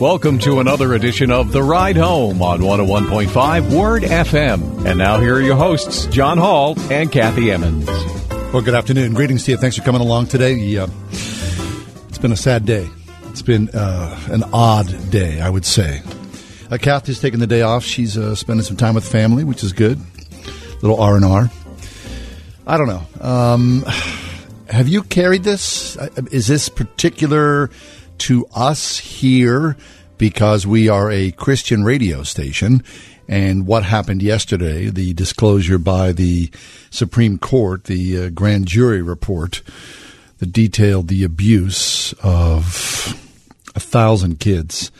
Welcome to another edition of The Ride Home on 101.5 Word FM. And now here are your hosts, John Hall and Kathy Emmons. Well, good afternoon. Greetings to you. Thanks for coming along today. Uh, it's been a sad day. It's been uh, an odd day, I would say. Uh, Kathy's taking the day off. She's uh, spending some time with family, which is good. Little R and R. I don't know. Um, have you carried this? Uh, is this particular to us here because we are a Christian radio station. And what happened yesterday, the disclosure by the Supreme Court, the uh, grand jury report that detailed the abuse of a thousand kids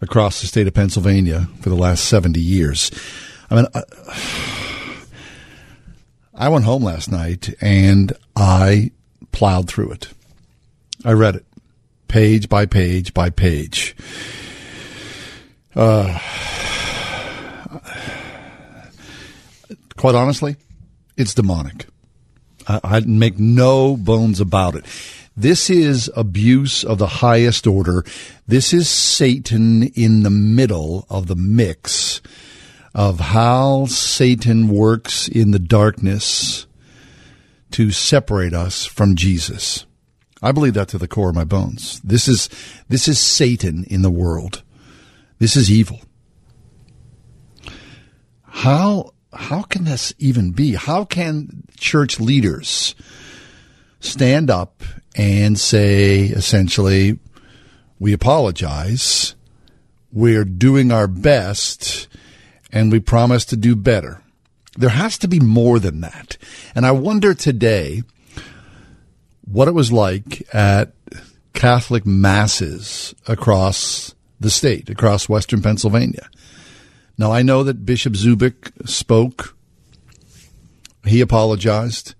across the state of Pennsylvania for the last 70 years. I mean, I, I went home last night and I plowed through it. I read it page by page by page. Uh, quite honestly, it's demonic. I, I make no bones about it. This is abuse of the highest order. This is Satan in the middle of the mix of how Satan works in the darkness to separate us from Jesus. I believe that to the core of my bones. This is this is Satan in the world. This is evil. How how can this even be? How can church leaders stand up and say essentially we apologize, we're doing our best, and we promise to do better? There has to be more than that. And I wonder today what it was like at Catholic masses across the state, across Western Pennsylvania. Now, I know that Bishop Zubik spoke. He apologized.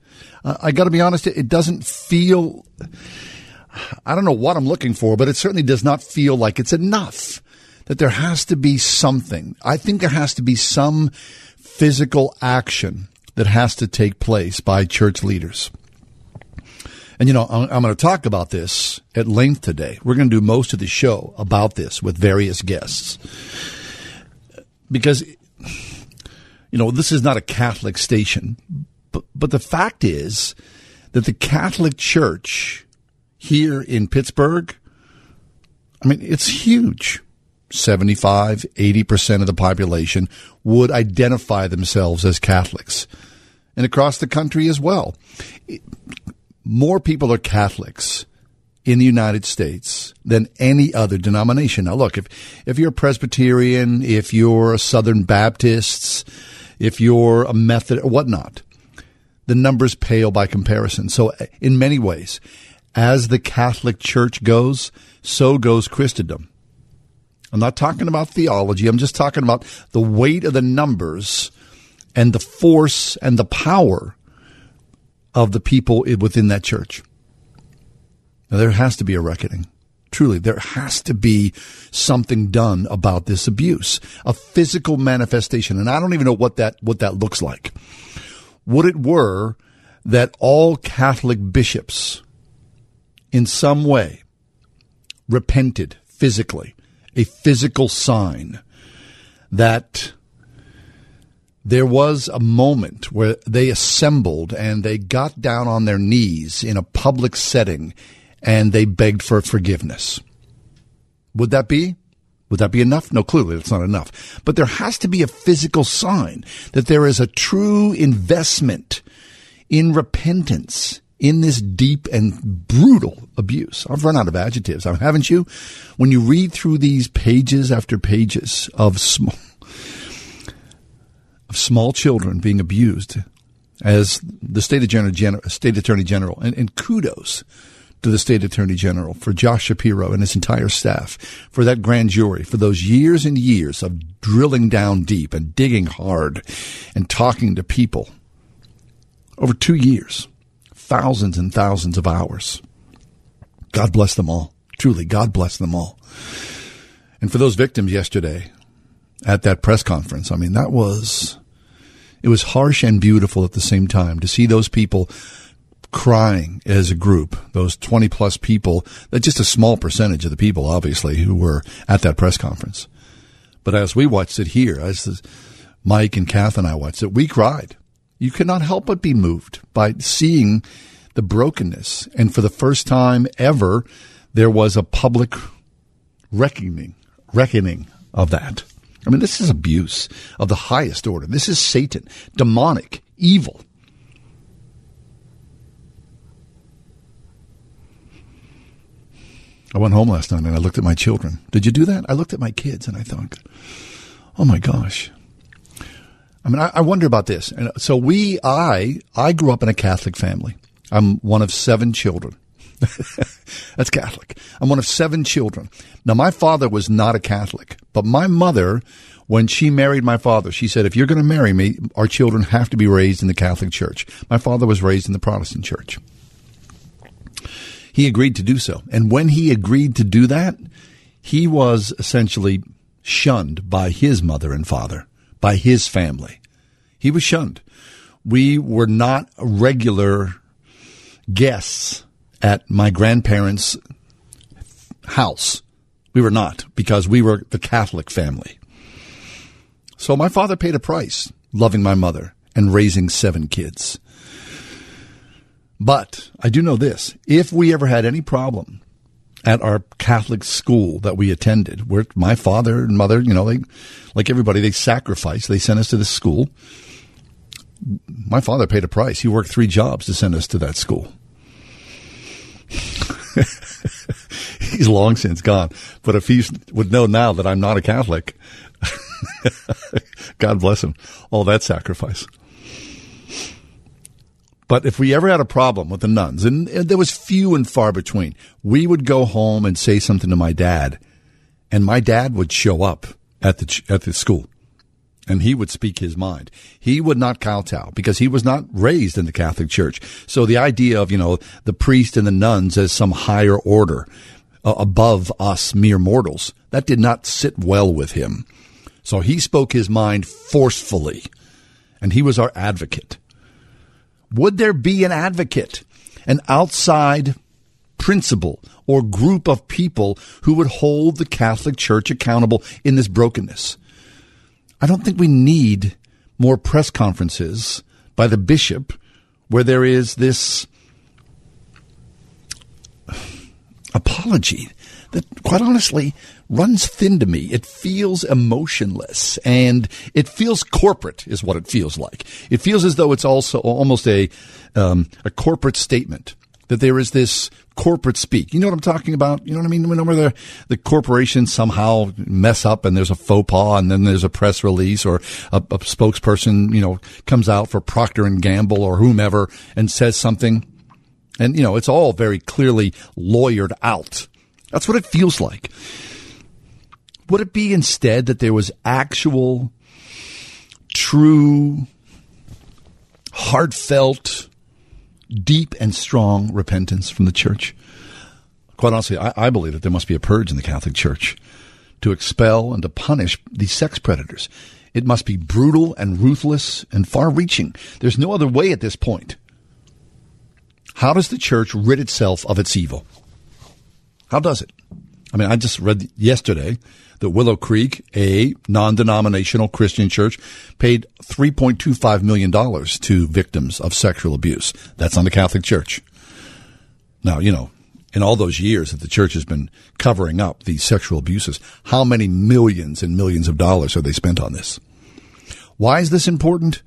Uh, I got to be honest, it doesn't feel, I don't know what I'm looking for, but it certainly does not feel like it's enough. That there has to be something. I think there has to be some physical action that has to take place by church leaders. And, you know, I'm, I'm going to talk about this at length today. We're going to do most of the show about this with various guests. Because, you know, this is not a Catholic station. But, but the fact is that the Catholic Church here in Pittsburgh, I mean, it's huge. 75, 80% of the population would identify themselves as Catholics. And across the country as well more people are Catholics in the United States than any other denomination. Now, look, if, if you're a Presbyterian, if you're a Southern Baptist, if you're a Methodist, whatnot, the numbers pale by comparison. So, eh, in many ways, as the Catholic Church goes, so goes Christendom. I'm not talking about theology. I'm just talking about the weight of the numbers and the force and the power of the people within that church. Now, there has to be a reckoning. Truly, there has to be something done about this abuse, a physical manifestation. And I don't even know what that, what that looks like. Would it were that all Catholic bishops in some way repented physically, a physical sign that there was a moment where they assembled and they got down on their knees in a public setting and they begged for forgiveness. Would that be? Would that be enough? No, clearly that's not enough. But there has to be a physical sign that there is a true investment in repentance in this deep and brutal abuse. I've run out of adjectives, haven't you? When you read through these pages after pages of small, of small children being abused as the state, General, state attorney general, and, and kudos to the state attorney general for Josh Shapiro and his entire staff for that grand jury for those years and years of drilling down deep and digging hard and talking to people over two years, thousands and thousands of hours. God bless them all. Truly, God bless them all. And for those victims yesterday at that press conference, I mean, that was, it was harsh and beautiful at the same time to see those people crying as a group, those 20 plus people, just a small percentage of the people, obviously, who were at that press conference. But as we watched it here, as Mike and Kath and I watched it, we cried. You cannot help but be moved by seeing the brokenness. And for the first time ever, there was a public reckoning, reckoning of that. I mean, this is abuse of the highest order. This is Satan, demonic, evil. I went home last night and I looked at my children. Did you do that? I looked at my kids and I thought, oh my gosh. I mean, I, I wonder about this. And so we, I, I grew up in a Catholic family. I'm one of seven children. That's Catholic. I'm one of seven children. Now, my father was not a Catholic, but my mother, when she married my father, she said, if you're going to marry me, our children have to be raised in the Catholic Church. My father was raised in the Protestant Church he agreed to do so. And when he agreed to do that, he was essentially shunned by his mother and father, by his family. He was shunned. We were not regular guests at my grandparents' house. We were not because we were the Catholic family. So my father paid a price loving my mother and raising seven kids. But I do know this. If we ever had any problem at our Catholic school that we attended, where my father and mother, you know, they, like everybody, they sacrificed. They sent us to this school. My father paid a price. He worked three jobs to send us to that school. He's long since gone. But if he would know now that I'm not a Catholic, God bless him. All that sacrifice. But if we ever had a problem with the nuns, and, there was few and far between, we would go home and say something to my dad, and my dad would show up at the at the school, and he would speak his mind. He would not kowtow because he was not raised in the Catholic Church. So the idea of you know the priest and the nuns as some higher order uh, above us mere mortals that did not sit well with him. So he spoke his mind forcefully, and he was our advocate. Would there be an advocate, an outside principle or group of people who would hold the Catholic Church accountable in this brokenness? I don't think we need more press conferences by the bishop where there is this apology that, quite honestly, runs thin to me. It feels emotionless and it feels corporate, is what it feels like. It feels as though it's also almost a um, a corporate statement that there is this corporate speak. You know what I'm talking about? You know what I mean? Whenever the, the corporations somehow mess up and there's a faux pas and then there's a press release or a, a spokesperson, you know, comes out for Procter and Gamble or whomever and says something. And, you know, it's all very clearly lawyered out. That's what it feels like. Would it be instead that there was actual, true, heartfelt, deep and strong repentance from the church? Quite honestly, I, I believe that there must be a purge in the Catholic Church to expel and to punish these sex predators. It must be brutal and ruthless and far reaching. There's no other way at this point. How does the church rid itself of its evil? How does it? I mean, I just read yesterday that Willow Creek, a non-denominational Christian church, paid $3.25 million to victims of sexual abuse. That's on the Catholic Church. Now, you know, in all those years that the church has been covering up these sexual abuses, how many millions and millions of dollars have they spent on this? Why is this important?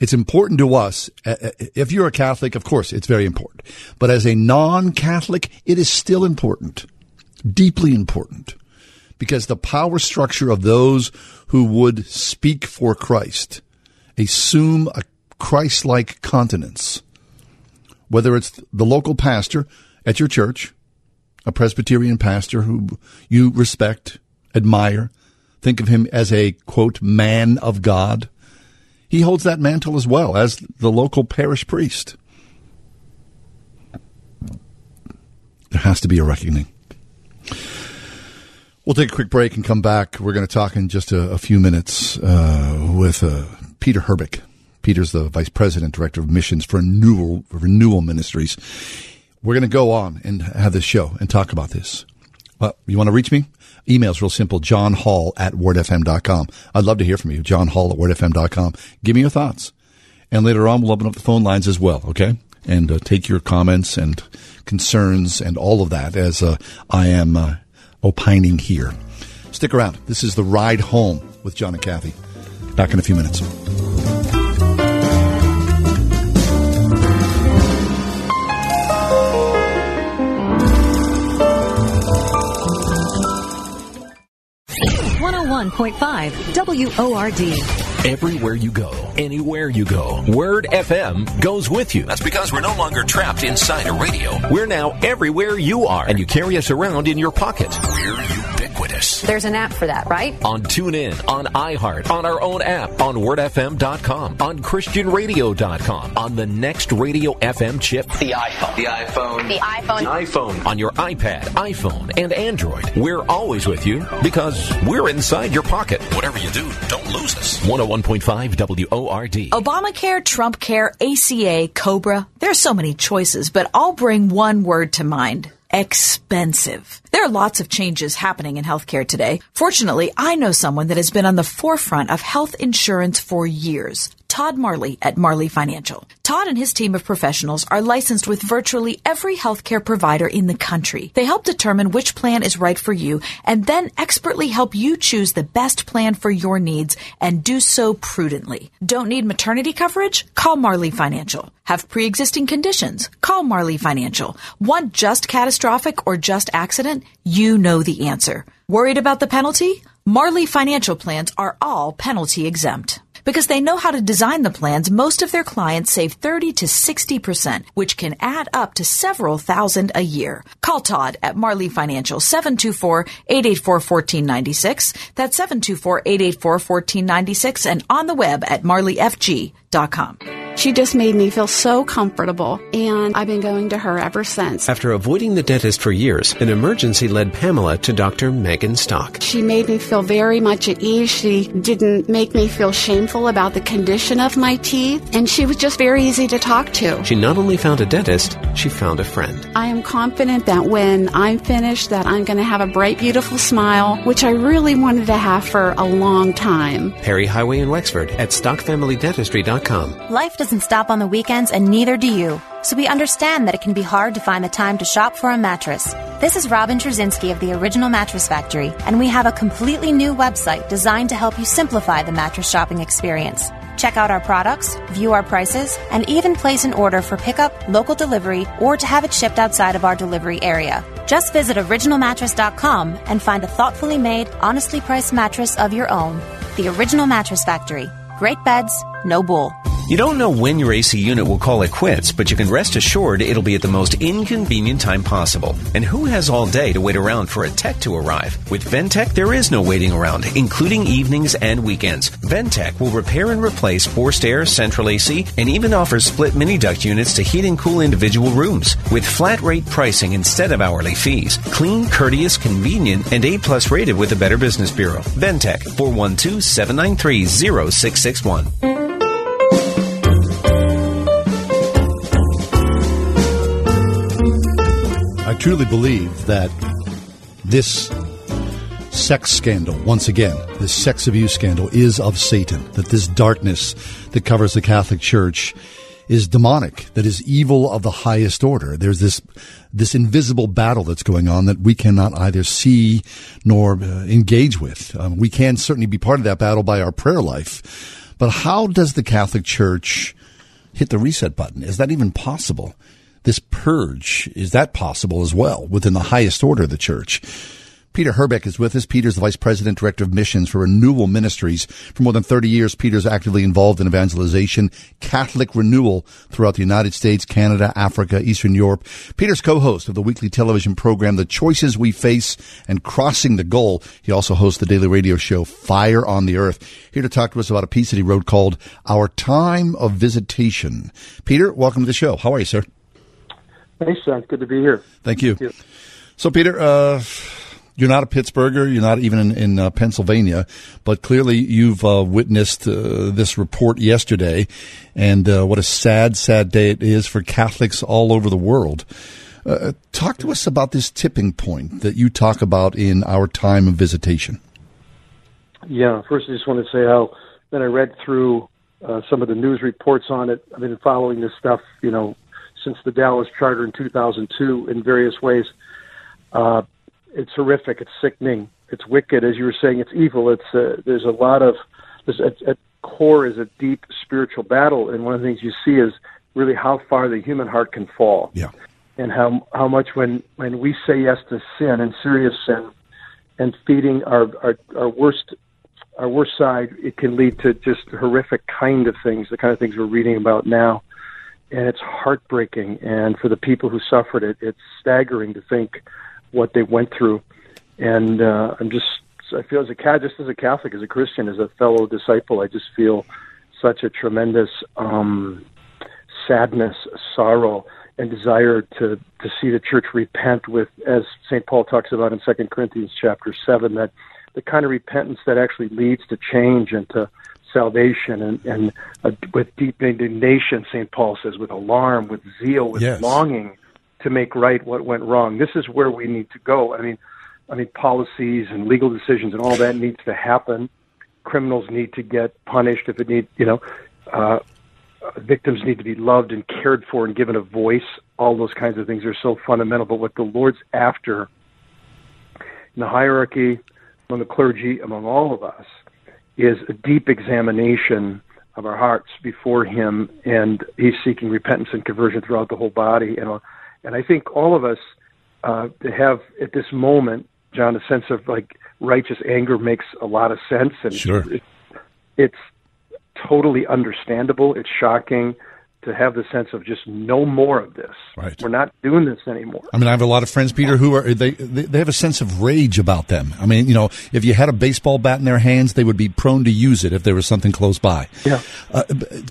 It's important to us. Uh, uh, if you're a Catholic, of course, it's very important. But as a non-Catholic, it is still important, deeply important, because the power structure of those who would speak for Christ assume a Christ like continence. Whether it's the local pastor at your church, a Presbyterian pastor who you respect, admire, think of him as a quote, man of God. He holds that mantle as well as the local parish priest. There has to be a reckoning. We'll take a quick break and come back. We're going to talk in just a, a few minutes uh, with uh, Peter Herbeck. Peter's the Vice President, Director of Missions for Renewal, Renewal Ministries. We're going to go on and have this show and talk about this. Well, you want to reach me? Email's real simple, John Hall at wordfm.com. I'd love to hear from you, John Hall at wordfm.com. Give me your thoughts. And later on, we'll open up the phone lines as well, okay? And uh, take your comments and concerns and all of that as uh, I am uh, opining here. Stick around. This is The Ride Home with John and Kathy. Back in a few minutes. One hundred one point five WORD. Everywhere you go, anywhere you go, Word FM goes with you. That's because we're no longer trapped inside a radio. We're now everywhere you are, and you carry us around in your pocket. We're ubiquitous. There's an app for that, right? On TuneIn, on iHeart, on our own app, on WordFM.com, on ChristianRadio.com, on the next radio FM chip, The iPhone. The iPhone. The iPhone. iPhone, on your iPad, iPhone, and Android. We're always with you because we're inside your pocket. Whatever you do, don't lose us. 101.5 WORD. Obamacare, Trump Care, ACA, Cobra. There's so many choices, but I'll bring one word to mind. Expensive. There are lots of changes happening in healthcare today. Fortunately, I know someone that has been on the forefront of health insurance for years. Todd Marley at Marley Financial. Todd and his team of professionals are licensed with virtually every healthcare provider in the country. They help determine which plan is right for you and then expertly help you choose the best plan for your needs and do so prudently. Don't need maternity coverage? Call Marley Financial. Have pre-existing conditions? Call Marley Financial. Want just catastrophic or just accident? You know the answer. Worried about the penalty? Marley Financial plans are all penalty exempt. Because they know how to design the plans, most of their clients save 30 to 60%, which can add up to several thousand a year. Call Todd at Marley Financial 724-884-1496. That's 724-884-1496 and on the web at marleyfg.com. She just made me feel so comfortable, and I've been going to her ever since. After avoiding the dentist for years, an emergency led Pamela to Dr. Megan Stock. She made me feel very much at ease. She didn't make me feel shameful about the condition of my teeth, and she was just very easy to talk to. She not only found a dentist, she found a friend. I am confident that when I'm finished that I'm going to have a bright, beautiful smile, which I really wanted to have for a long time. Perry Highway in Wexford at stockfamilydentistry.com. Life doesn't stop on the weekends and neither do you. So we understand that it can be hard to find the time to shop for a mattress. This is Robin Trzynski of the Original Mattress Factory, and we have a completely new website designed to help you simplify the mattress shopping experience. Check out our products, view our prices, and even place an order for pickup, local delivery, or to have it shipped outside of our delivery area. Just visit originalmattress.com and find a thoughtfully made, honestly priced mattress of your own. The Original Mattress Factory. Great beds, no bull. You don't know when your AC unit will call it quits, but you can rest assured it'll be at the most inconvenient time possible. And who has all day to wait around for a tech to arrive? With Ventec, there is no waiting around, including evenings and weekends. Ventec will repair and replace forced air, central AC, and even offers split mini duct units to heat and cool individual rooms. With flat rate pricing instead of hourly fees. Clean, courteous, convenient, and A plus rated with the Better Business Bureau. Ventec, 412 793 0661. I truly believe that this sex scandal, once again, this sex abuse scandal is of Satan, that this darkness that covers the Catholic Church is demonic, that is evil of the highest order. There's this, this invisible battle that's going on that we cannot either see nor uh, engage with. Um, we can certainly be part of that battle by our prayer life. But how does the Catholic Church hit the reset button? Is that even possible? This purge, is that possible as well within the highest order of the church? Peter Herbeck is with us. Peter's the Vice President, Director of Missions for Renewal Ministries. For more than 30 years, Peter's actively involved in evangelization, Catholic renewal throughout the United States, Canada, Africa, Eastern Europe. Peter's co-host of the weekly television program, The Choices We Face and Crossing the Goal. He also hosts the daily radio show, Fire on the Earth. Here to talk to us about a piece that he wrote called Our Time of Visitation. Peter, welcome to the show. How are you, sir? Thanks, John. Good to be here. Thank you. Thank you. So, Peter, uh, you're not a Pittsburgher. You're not even in, in uh, Pennsylvania, but clearly you've uh, witnessed uh, this report yesterday, and uh, what a sad, sad day it is for Catholics all over the world. Uh, talk to us about this tipping point that you talk about in our time of visitation. Yeah, first I just want to say how then I read through uh, some of the news reports on it. I've been following this stuff, you know, since the Dallas Charter in 2002 in various ways. Uh, it's horrific. It's sickening. It's wicked, as you were saying. It's evil. It's uh, there's a lot of there's at, at core is a deep spiritual battle, and one of the things you see is really how far the human heart can fall. Yeah. And how how much when when we say yes to sin and serious sin, and feeding our our, our worst our worst side, it can lead to just horrific kind of things, the kind of things we're reading about now. And it's heartbreaking. And for the people who suffered it, it's staggering to think what they went through. And uh, I'm just, I feel as a cat, just as a Catholic, as a Christian, as a fellow disciple, I just feel such a tremendous um, sadness, sorrow, and desire to to see the church repent with, as Saint Paul talks about in Second Corinthians chapter seven, that the kind of repentance that actually leads to change and to salvation and, and uh, with deep indignation, St. Paul says, with alarm, with zeal, with yes. longing to make right what went wrong. This is where we need to go. I mean, I mean, policies and legal decisions and all that needs to happen. Criminals need to get punished if it need, you know, uh, victims need to be loved and cared for and given a voice. All those kinds of things are so fundamental. But what the Lord's after in the hierarchy, among the clergy, among all of us, is a deep examination of our hearts before Him, and He's seeking repentance and conversion throughout the whole body. And and I think all of us uh, to have at this moment, John, a sense of like righteous anger makes a lot of sense, and sure. it's, it's totally understandable. It's shocking to have the sense of just no more of this. Right. We're not doing this anymore. I mean, I have a lot of friends, Peter, who are they they have a sense of rage about them. I mean, you know, if you had a baseball bat in their hands, they would be prone to use it if there was something close by. Yeah. Uh,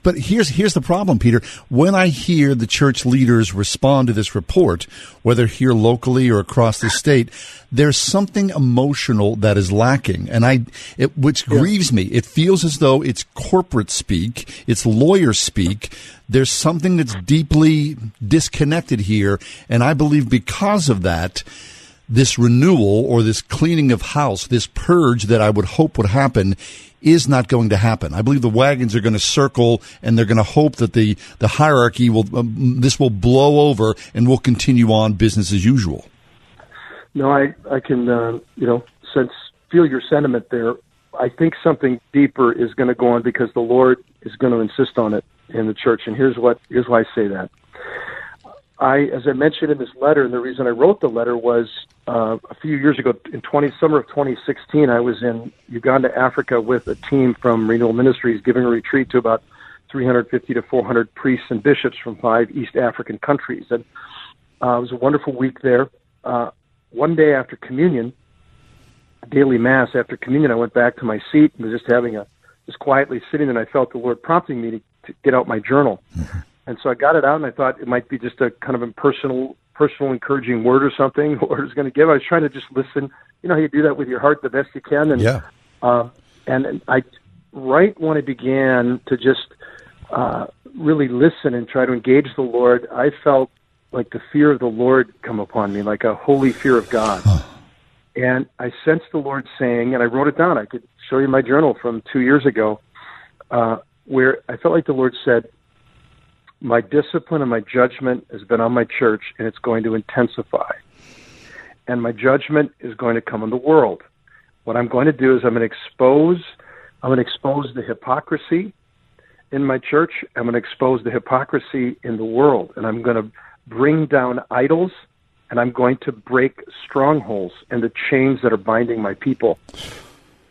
but, here's here's the problem, Peter. When I hear the church leaders respond to this report, whether here locally or across the state, there's something emotional that is lacking, and I, it, which yeah. grieves me. It feels as though it's corporate speak, it's lawyer speak. There's something that's deeply disconnected here, and I believe because of that, this renewal or this cleaning of house, this purge that I would hope would happen is not going to happen. I believe the wagons are going to circle and they're going to hope that the, the hierarchy will, um, this will blow over and we'll continue on business as usual. No, I I can uh, you know sense feel your sentiment there. I think something deeper is going to go on because the Lord is going to insist on it in the church. And here's what here's why I say that. I, as I mentioned in this letter, and the reason I wrote the letter was uh, a few years ago, in 20 summer of 2016, I was in Uganda, Africa, with a team from Renewal Ministries, giving a retreat to about 350 to 400 priests and bishops from five East African countries, and uh, it was a wonderful week there. Uh, one day after communion, daily mass after communion, I went back to my seat and was just having a just quietly sitting, and I felt the Lord prompting me to, to get out my journal. Mm-hmm. And so I got it out, and I thought it might be just a kind of impersonal, personal, encouraging word or something, or was going to give. I was trying to just listen. You know how you do that with your heart the best you can, and yeah. Uh, and I, right when I began to just uh, really listen and try to engage the Lord, I felt like the fear of the Lord come upon me, like a holy fear of God. And I sensed the Lord saying, and I wrote it down. I could show you my journal from two years ago, uh, where I felt like the Lord said, My discipline and my judgment has been on my church, and it's going to intensify. And my judgment is going to come on the world. What I'm going to do is I'm going to expose, I'm going to expose the hypocrisy in my church. I'm going to expose the hypocrisy in the world, and I'm going to bring down idols and I'm going to break strongholds and the chains that are binding my people.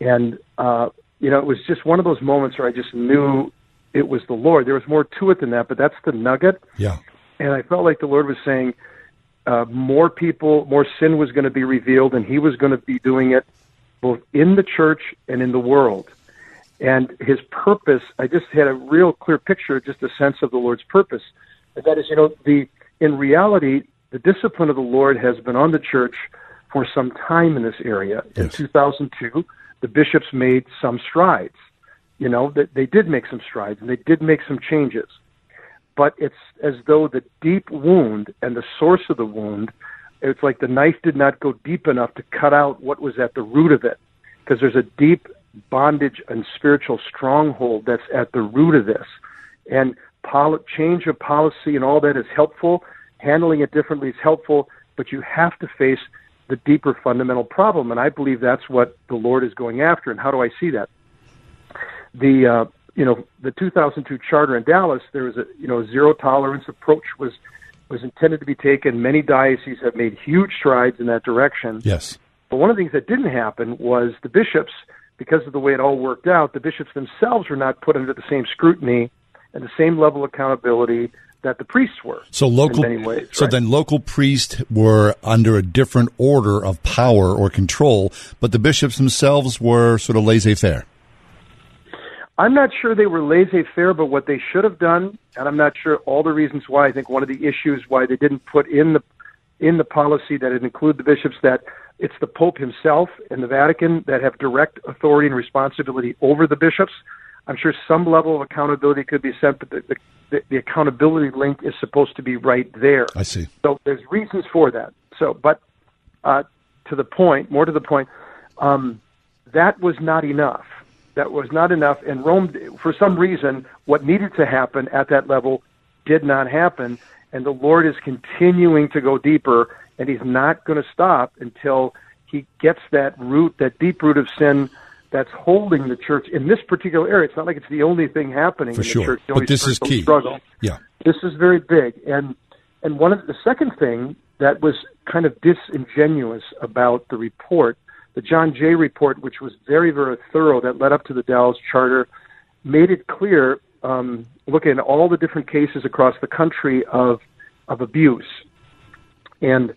And, uh, you know, it was just one of those moments where I just knew it was the Lord. There was more to it than that, but that's the nugget. Yeah. And I felt like the Lord was saying, uh, more people, more sin was going to be revealed, and He was going to be doing it both in the church and in the world. And His purpose, I just had a real clear picture, just a sense of the Lord's purpose. And that is, you know, the in reality, the discipline of the Lord has been on the church for some time in this area. Yes. In 2002, the bishops made some strides. You know, that they did make some strides and they did make some changes. But it's as though the deep wound and the source of the wound, it's like the knife did not go deep enough to cut out what was at the root of it. Because there's a deep bondage and spiritual stronghold that's at the root of this. And poli- change of policy and all that is helpful. Handling it differently is helpful, but you have to face the deeper fundamental problem. And I believe that's what the Lord is going after. And how do I see that? The uh, you know the 2002 charter in Dallas, there was a you know zero tolerance approach was was intended to be taken. Many dioceses have made huge strides in that direction. Yes. But one of the things that didn't happen was the bishops, because of the way it all worked out, the bishops themselves were not put under the same scrutiny and the same level of accountability that the priests were. So local, ways, so right? then local priests were under a different order of power or control, but the bishops themselves were sort of laissez-faire. I'm not sure they were laissez-faire, but what they should have done, and I'm not sure all the reasons why. I think one of the issues why they didn't put in the in the policy that it include the bishops that it's the Pope himself and the Vatican that have direct authority and responsibility over the bishops. I'm sure some level of accountability could be set, but the, the, the accountability link is supposed to be right there. I see. So there's reasons for that. So, but uh, to the point, more to the point, um, that was not enough. That was not enough. And Rome, for some reason, what needed to happen at that level did not happen. And the Lord is continuing to go deeper, and He's not going to stop until He gets that root, that deep root of sin that's holding the church in this particular area. It's not like it's the only thing happening For in sure. church. the But this is key. Struggle. Yeah. This is very big, and and one of the second thing that was kind of disingenuous about the report, the John Jay report, which was very very thorough, that led up to the Dallas Charter, made it clear, um, looking at all the different cases across the country of of abuse, and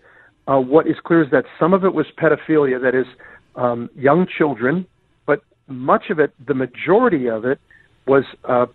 uh, what is clear is that some of it was pedophilia, that is, um, young children, much of it, the majority of it, was uh,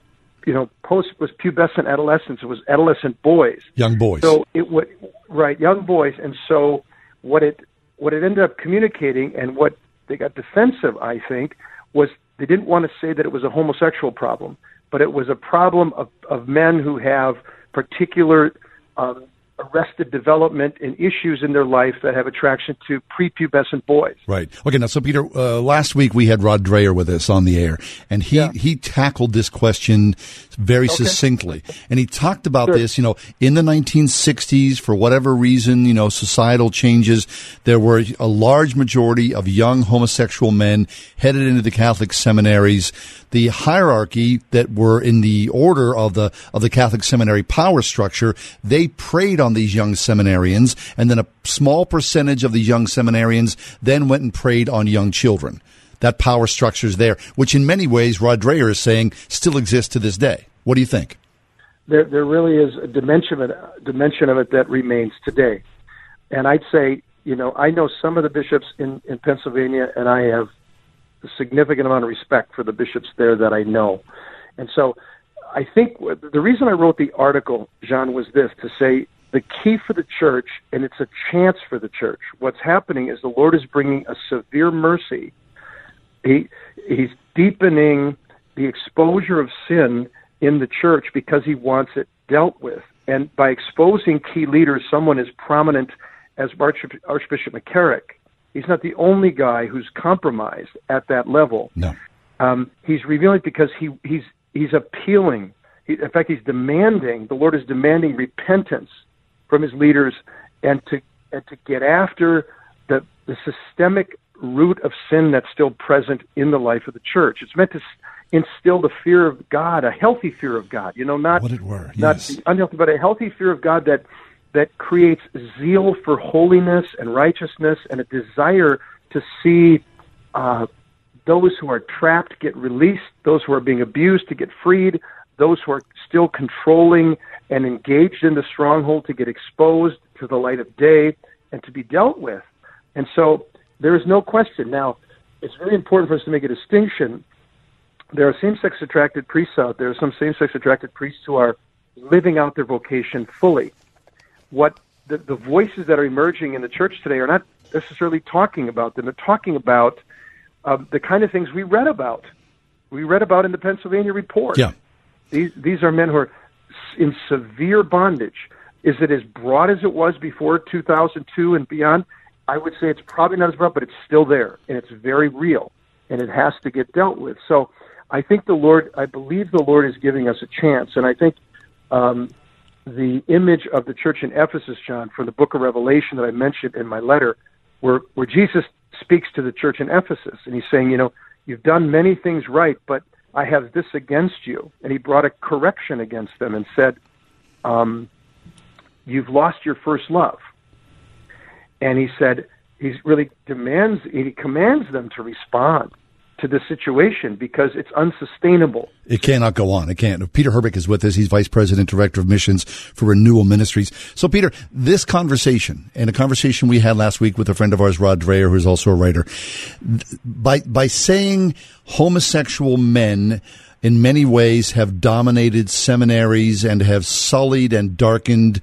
you know post was pubescent adolescents. It was adolescent boys. Young boys. So it would right young boys, and so what it what it ended up communicating, and what they got defensive, I think, was they didn't want to say that it was a homosexual problem, but it was a problem of of men who have particular um, arrested development and issues in their life that have attraction to prepubescent boys. Right. Okay. Now, so Peter, uh, last week we had Rod Dreher with us on the air, and he he tackled this question very succinctly, and he talked about this. You know, in the 1960s, for whatever reason, you know, societal changes, there were a large majority of young homosexual men headed into the Catholic seminaries. The hierarchy that were in the order of the of the Catholic seminary power structure, they preyed on these young seminarians, and then a small percentage of these young seminarians then went and preyed on young children. That power structure is there, which in many ways, Rod Dreher is saying still exists to this day. What do you think? There, there really is a dimension of it, dimension of it that remains today, and I'd say, you know, I know some of the bishops in in Pennsylvania, and I have a significant amount of respect for the bishops there that I know, and so I think the reason I wrote the article, John, was this to say the key for the church, and it's a chance for the church. What's happening is the Lord is bringing a severe mercy. He he's deepening the exposure of sin in the church because he wants it dealt with. And by exposing key leaders, someone as prominent as Archbishop, Archbishop McCarrick, he's not the only guy who's compromised at that level. No. Um, he's revealing because he he's he's appealing. He, in fact, he's demanding. The Lord is demanding repentance from his leaders and to and to get after the the systemic root of sin that's still present in the life of the church. It's meant to instill the fear of God, a healthy fear of God. You know, not what it were, not yes. unhealthy, but a healthy fear of God that that creates zeal for holiness and righteousness and a desire to see uh, those who are trapped get released, those who are being abused to get freed, those who are still controlling and engaged in the stronghold to get exposed to the light of day and to be dealt with. And so there is no question. Now, it's very important for us to make a distinction. There are same sex attracted priests out there, some same sex attracted priests who are living out their vocation fully. What the, the voices that are emerging in the church today are not necessarily talking about them. They're talking about uh, the kind of things we read about. We read about in the Pennsylvania report. Yeah. These these are men who are in severe bondage. Is it as broad as it was before 2002 and beyond? I would say it's probably not as broad, but it's still there and it's very real and it has to get dealt with. So I think the Lord, I believe the Lord is giving us a chance, and I think um, the image of the church in Ephesus, John, from the book of Revelation that I mentioned in my letter, where where Jesus speaks to the church in Ephesus, and he's saying, you know, you've done many things right, but I have this against you, and he brought a correction against them and said, um, you've lost your first love. And he said, he really demands, he commands them to respond to the situation because it's unsustainable. It cannot go on. It can't. Peter Herbeck is with us. He's Vice President, Director of Missions for Renewal Ministries. So, Peter, this conversation and a conversation we had last week with a friend of ours, Rod Dreher, who's also a writer, by, by saying homosexual men in many ways have dominated seminaries and have sullied and darkened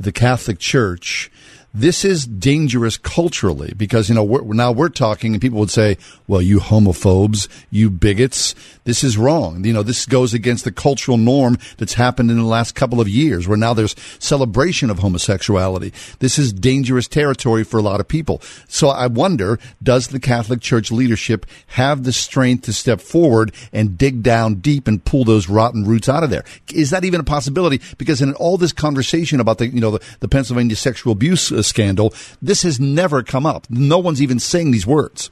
the Catholic Church this is dangerous culturally because you know we're, now we're talking and people would say well you homophobes you bigots this is wrong. You know this goes against the cultural norm that's happened in the last couple of years where now there's celebration of homosexuality. This is dangerous territory for a lot of people. So i wonder does the catholic church leadership have the strength to step forward and dig down deep and pull those rotten roots out of there? Is that even a possibility? Because in all this conversation about the you know the, the pennsylvania sexual abuse uh, scandal. This has never come up. No one's even saying these words.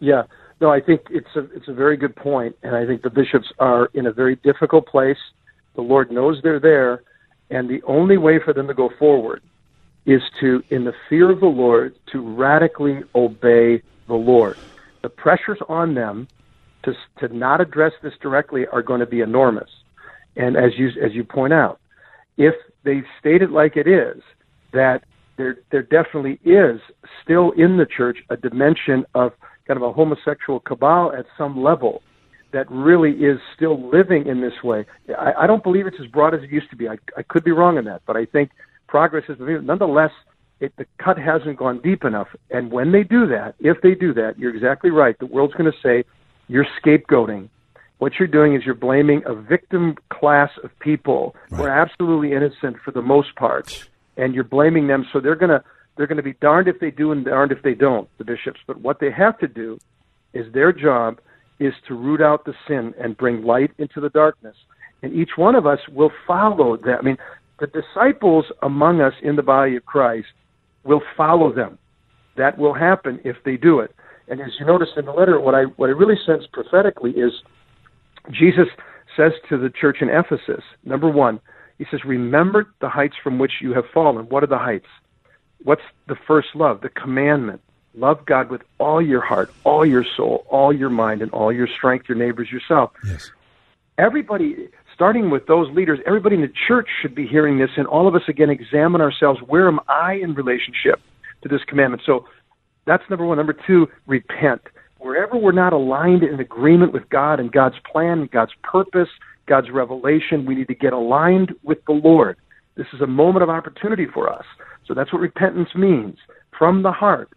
Yeah. No, I think it's a it's a very good point, and I think the bishops are in a very difficult place. The Lord knows they're there, and the only way for them to go forward is to, in the fear of the Lord, to radically obey the Lord. The pressures on them to to not address this directly are going to be enormous, and as you as you point out, if they state it like it is, that there there definitely is still in the church a dimension of kind of a homosexual cabal at some level that really is still living in this way. I, I don't believe it's as broad as it used to be. I, I could be wrong in that, but I think progress is nonetheless. It, the cut hasn't gone deep enough, and when they do that, if they do that, you're exactly right. The world's going to say you're scapegoating. What you're doing is you're blaming a victim class of people right. who are absolutely innocent for the most part and you're blaming them. So they're gonna they're gonna be darned if they do and darned if they don't, the bishops. But what they have to do is their job is to root out the sin and bring light into the darkness. And each one of us will follow that. I mean, the disciples among us in the body of Christ will follow them. That will happen if they do it. And as you notice in the letter, what I what I really sense prophetically is Jesus says to the church in Ephesus, number one, he says, Remember the heights from which you have fallen. What are the heights? What's the first love? The commandment. Love God with all your heart, all your soul, all your mind, and all your strength, your neighbors, yourself. Yes. Everybody, starting with those leaders, everybody in the church should be hearing this, and all of us again examine ourselves. Where am I in relationship to this commandment? So that's number one. Number two, repent. Wherever we're not aligned in agreement with God and God's plan, God's purpose, God's revelation. We need to get aligned with the Lord. This is a moment of opportunity for us. So that's what repentance means from the heart,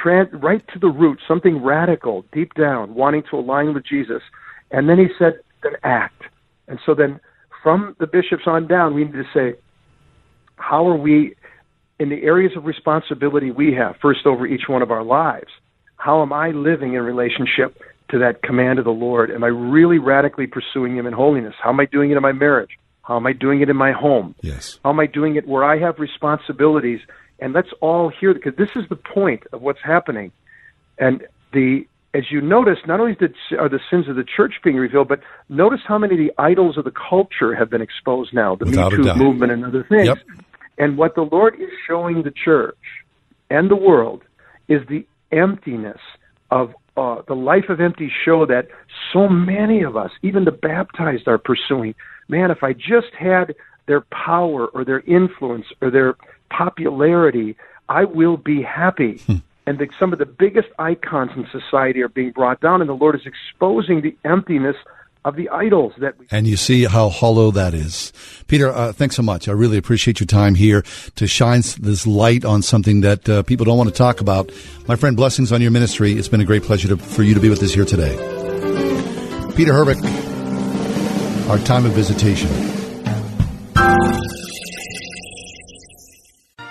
trans- right to the root, something radical, deep down, wanting to align with Jesus. And then he said, then act. And so then from the bishops on down, we need to say, how are we in the areas of responsibility we have, first over each one of our lives? How am I living in relationship to that command of the Lord? Am I really radically pursuing Him in holiness? How am I doing it in my marriage? How am I doing it in my home? Yes. How am I doing it where I have responsibilities? And let's all hear because this is the point of what's happening. And the as you notice, not only did, are the sins of the church being revealed, but notice how many of the idols of the culture have been exposed now, the Without Me Too movement and other things. Yep. And what the Lord is showing the church and the world is the emptiness of uh, the life of empty show that so many of us, even the baptized, are pursuing. Man, if I just had their power or their influence or their popularity, I will be happy. Hmm. And some of the biggest icons in society are being brought down, and the Lord is exposing the emptiness of the idols that we. And you see how hollow that is. Peter, uh, thanks so much. I really appreciate your time here to shine this light on something that uh, people don't want to talk about. My friend, blessings on your ministry. It's been a great pleasure to, for you to be with us here today. Peter Herbeck, our time of visitation.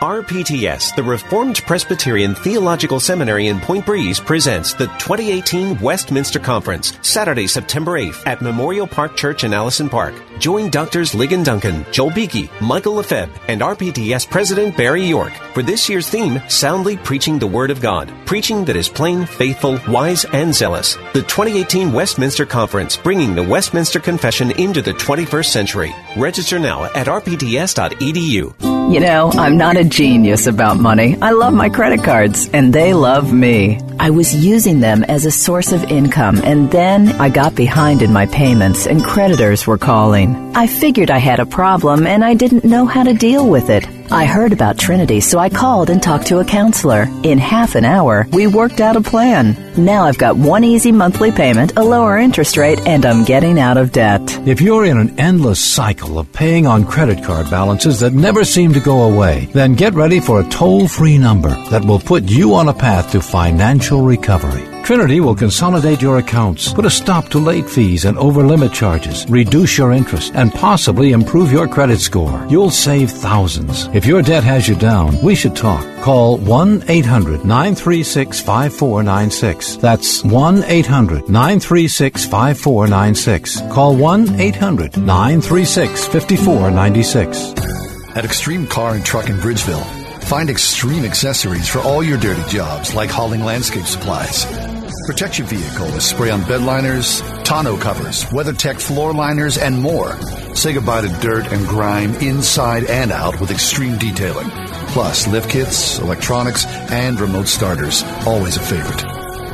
RPTS, the Reformed Presbyterian Theological Seminary in Point Breeze, presents the 2018 Westminster Conference, Saturday, September 8th at Memorial Park Church in Allison Park. Join Doctors Ligon Duncan, Joel Beeke, Michael Lefebvre, and RPTS President Barry York for this year's theme, Soundly Preaching the Word of God. Preaching that is plain, faithful, wise, and zealous. The 2018 Westminster Conference, bringing the Westminster Confession into the 21st century. Register now at rpts.edu. You know, I'm not a genius about money. I love my credit cards, and they love me. I was using them as a source of income, and then I got behind in my payments, and creditors were calling. I figured I had a problem, and I didn't know how to deal with it. I heard about Trinity, so I called and talked to a counselor. In half an hour, we worked out a plan. Now I've got one easy monthly payment, a lower interest rate, and I'm getting out of debt. If you're in an endless cycle of paying on credit card balances that never seem to go away, then get ready for a toll free number that will put you on a path to financial recovery. Trinity will consolidate your accounts, put a stop to late fees and over limit charges, reduce your interest, and possibly improve your credit score. You'll save thousands. If your debt has you down, we should talk. Call 1 800 936 5496. That's 1 800 936 5496. Call 1 800 936 5496. At Extreme Car and Truck in Bridgeville, find extreme accessories for all your dirty jobs like hauling landscape supplies Protect your vehicle with spray on bed liners, tonneau covers, WeatherTech floor liners, and more. Say goodbye to dirt and grime inside and out with extreme detailing. Plus, lift kits, electronics, and remote starters. Always a favorite.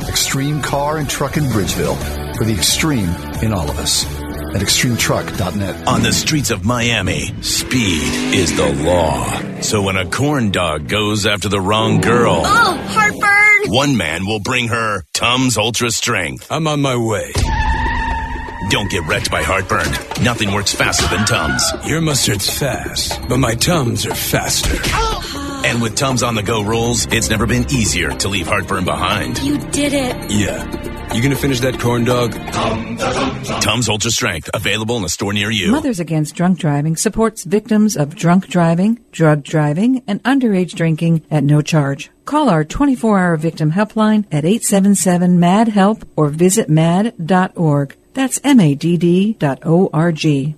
Extreme Car and Truck in Bridgeville. For the extreme in all of us. At extremetruck.net. On the streets of Miami, speed is the law. So when a corn dog goes after the wrong girl. Oh, heartburn! One man will bring her Tums Ultra Strength. I'm on my way. Don't get wrecked by heartburn. Nothing works faster than Tums. Your mustard's fast, but my Tums are faster. And with Tums on the go rolls, it's never been easier to leave heartburn behind. You did it. Yeah. You gonna finish that corn dog? Tums Ultra Strength, available in a store near you. Mothers Against Drunk Driving supports victims of drunk driving, drug driving, and underage drinking at no charge. Call our 24-hour victim helpline at 877-MAD-HELP or visit mad.org. That's M-A-D-D dot O-R-G.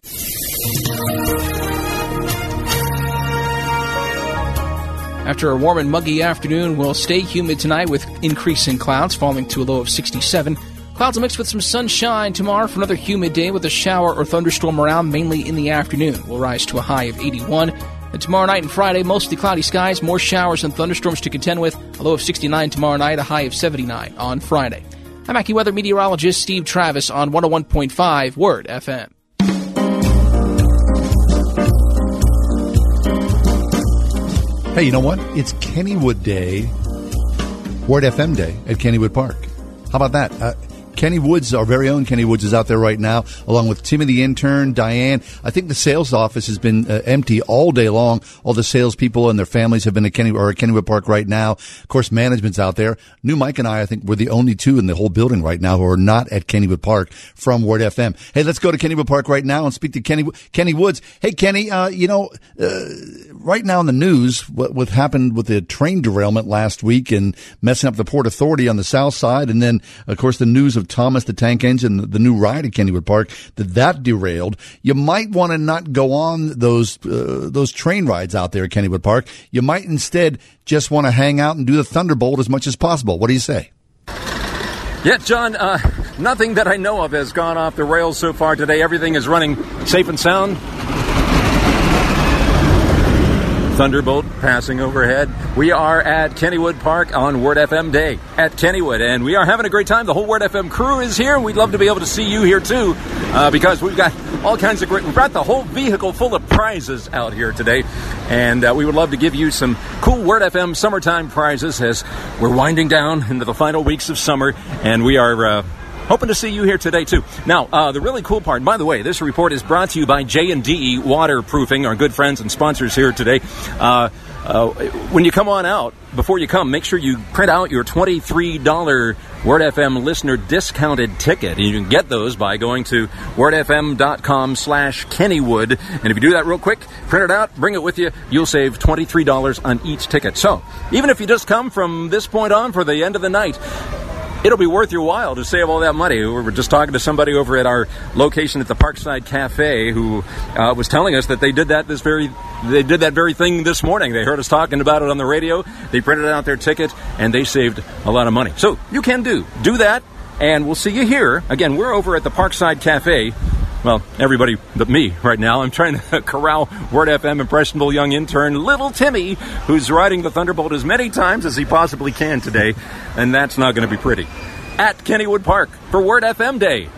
After a warm and muggy afternoon, we'll stay humid tonight with increasing clouds falling to a low of 67. Clouds mixed with some sunshine tomorrow for another humid day with a shower or thunderstorm around mainly in the afternoon. We'll rise to a high of 81. And tomorrow night and Friday, mostly cloudy skies, more showers and thunderstorms to contend with. A low of 69 tomorrow night, a high of 79 on Friday. I'm AccuWeather meteorologist Steve Travis on 101.5 Word FM. Hey, you know what? It's Kennywood Day, Word FM Day at Kennywood Park. How about that? Uh, Kenny Woods, our very own Kenny Woods, is out there right now, along with Timmy the intern, Diane. I think the sales office has been uh, empty all day long. All the salespeople and their families have been at Kenny or at Kennywood Park right now. Of course, management's out there. New Mike and I, I think, we're the only two in the whole building right now who are not at Kennywood Park from Word FM. Hey, let's go to Kennywood Park right now and speak to Kenny Kenny Woods. Hey, Kenny, uh, you know, uh, right now in the news, what, what happened with the train derailment last week and messing up the Port Authority on the south side, and then, of course, the news of Thomas the Tank Engine, the new ride at Kennywood Park, that that derailed. You might want to not go on those uh, those train rides out there at Kennywood Park. You might instead just want to hang out and do the Thunderbolt as much as possible. What do you say? Yeah, John, uh, nothing that I know of has gone off the rails so far today. Everything is running safe and sound. Thunderbolt passing overhead. We are at Kennywood Park on Word FM Day at Kennywood, and we are having a great time. The whole Word FM crew is here. We'd love to be able to see you here too, uh, because we've got all kinds of great. We've got the whole vehicle full of prizes out here today, and uh, we would love to give you some cool Word FM summertime prizes as we're winding down into the final weeks of summer, and we are. Uh, Hoping to see you here today too. Now, uh, the really cool part. By the way, this report is brought to you by J and D Waterproofing, our good friends and sponsors here today. Uh, uh, when you come on out, before you come, make sure you print out your $23 Word FM listener discounted ticket. And you can get those by going to wordfm.com slash Kennywood. And if you do that real quick, print it out, bring it with you, you'll save $23 on each ticket. So, even if you just come from this point on for the end of the night, it'll be worth your while to save all that money. We were just talking to somebody over at our location at the Parkside Cafe who uh, was telling us that they did that this very they did that very thing this morning. They heard us talking about it on the radio. They printed out their ticket and they saved a lot of money. So you can do do that, and we'll see you here again. We're over at the Parkside Cafe well, everybody but me right now. I'm trying to corral Word FM impressionable young intern Little Timmy, who's riding the Thunderbolt as many times as he possibly can today, and that's not going to be pretty. At Kennywood Park for Word FM Day,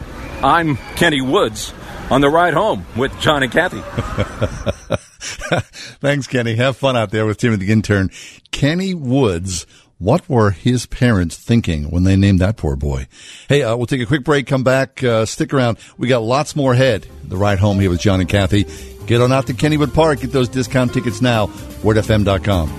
I'm Kenny Woods on the ride home with John and Kathy. Thanks, Kenny. Have fun out there with Timmy the intern. Kenny Woods what were his parents thinking when they named that poor boy? Hey, uh, we'll take a quick break, come back, uh, stick around. We got lots more ahead. The ride home here with John and Kathy. Get on out to Kennywood Park. Get those discount tickets now. WordFM.com.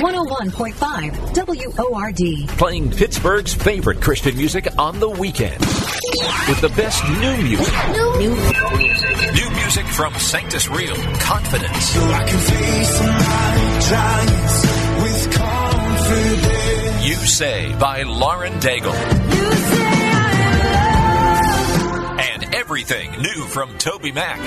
101.5 WORD. Playing Pittsburgh's favorite Christian music on the weekend. With the best new music. New, new music. New music from Sanctus Real, Confidence. So I can face my giants with confidence. You Say by Lauren Daigle. And everything new from Toby Mac.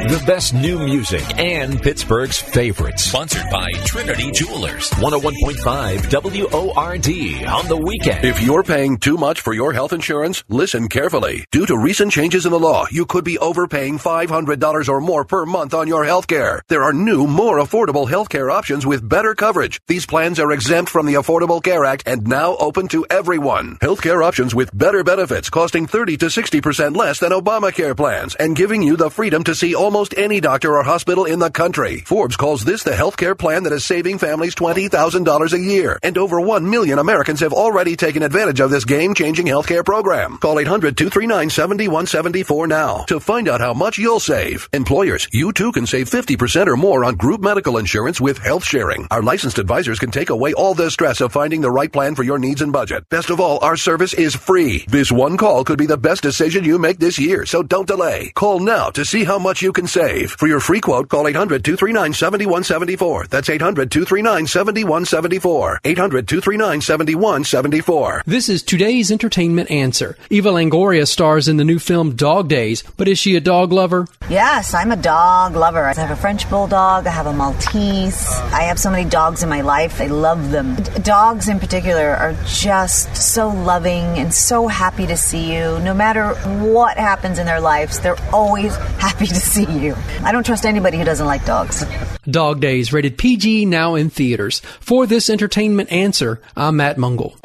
I see you The best new music and Pittsburgh's favorites. Sponsored by Trinity Jewelers. 101.5 WORD on the weekend. If you're paying too much for your health insurance, listen carefully. Due to recent changes in the law, you could be overpaying $500 or more per month on your health care. There are new, more affordable health care options with better coverage. These plans are exempt from the Affordable Care Act and now open to everyone. Health care options with better benefits costing 30 to 60% less than Obamacare plans and giving you the freedom to see almost any doctor or hospital in the country. Forbes calls this the healthcare plan that is saving families $20,000 a year. And over 1 million Americans have already taken advantage of this game-changing healthcare program. Call 800-239-7174 now to find out how much you'll save. Employers, you too can save 50% or more on group medical insurance with health sharing. Our licensed advisors can take away all the stress of finding the right plan for your needs and budget. Best of all, our service is free. This one call could be the best decision you make this year, so don't delay. Call now to see how much you can save. For your free quote, call 800-239-7174. That's 800-239-7174. 800-239-7174. This is today's entertainment answer. Eva Longoria stars in the new film Dog Days, but is she a dog lover? Yes, I'm a dog lover. I have a French bulldog, I have a Maltese. I have so many dogs in my life. I love them. D- dogs in particular are just so loving and so happy to see you. No matter what happens in their lives, they're always happy to see you. I don't trust anybody who doesn't like dogs. Dog Days, rated PG, now in theaters. For this entertainment answer, I'm Matt Mungle.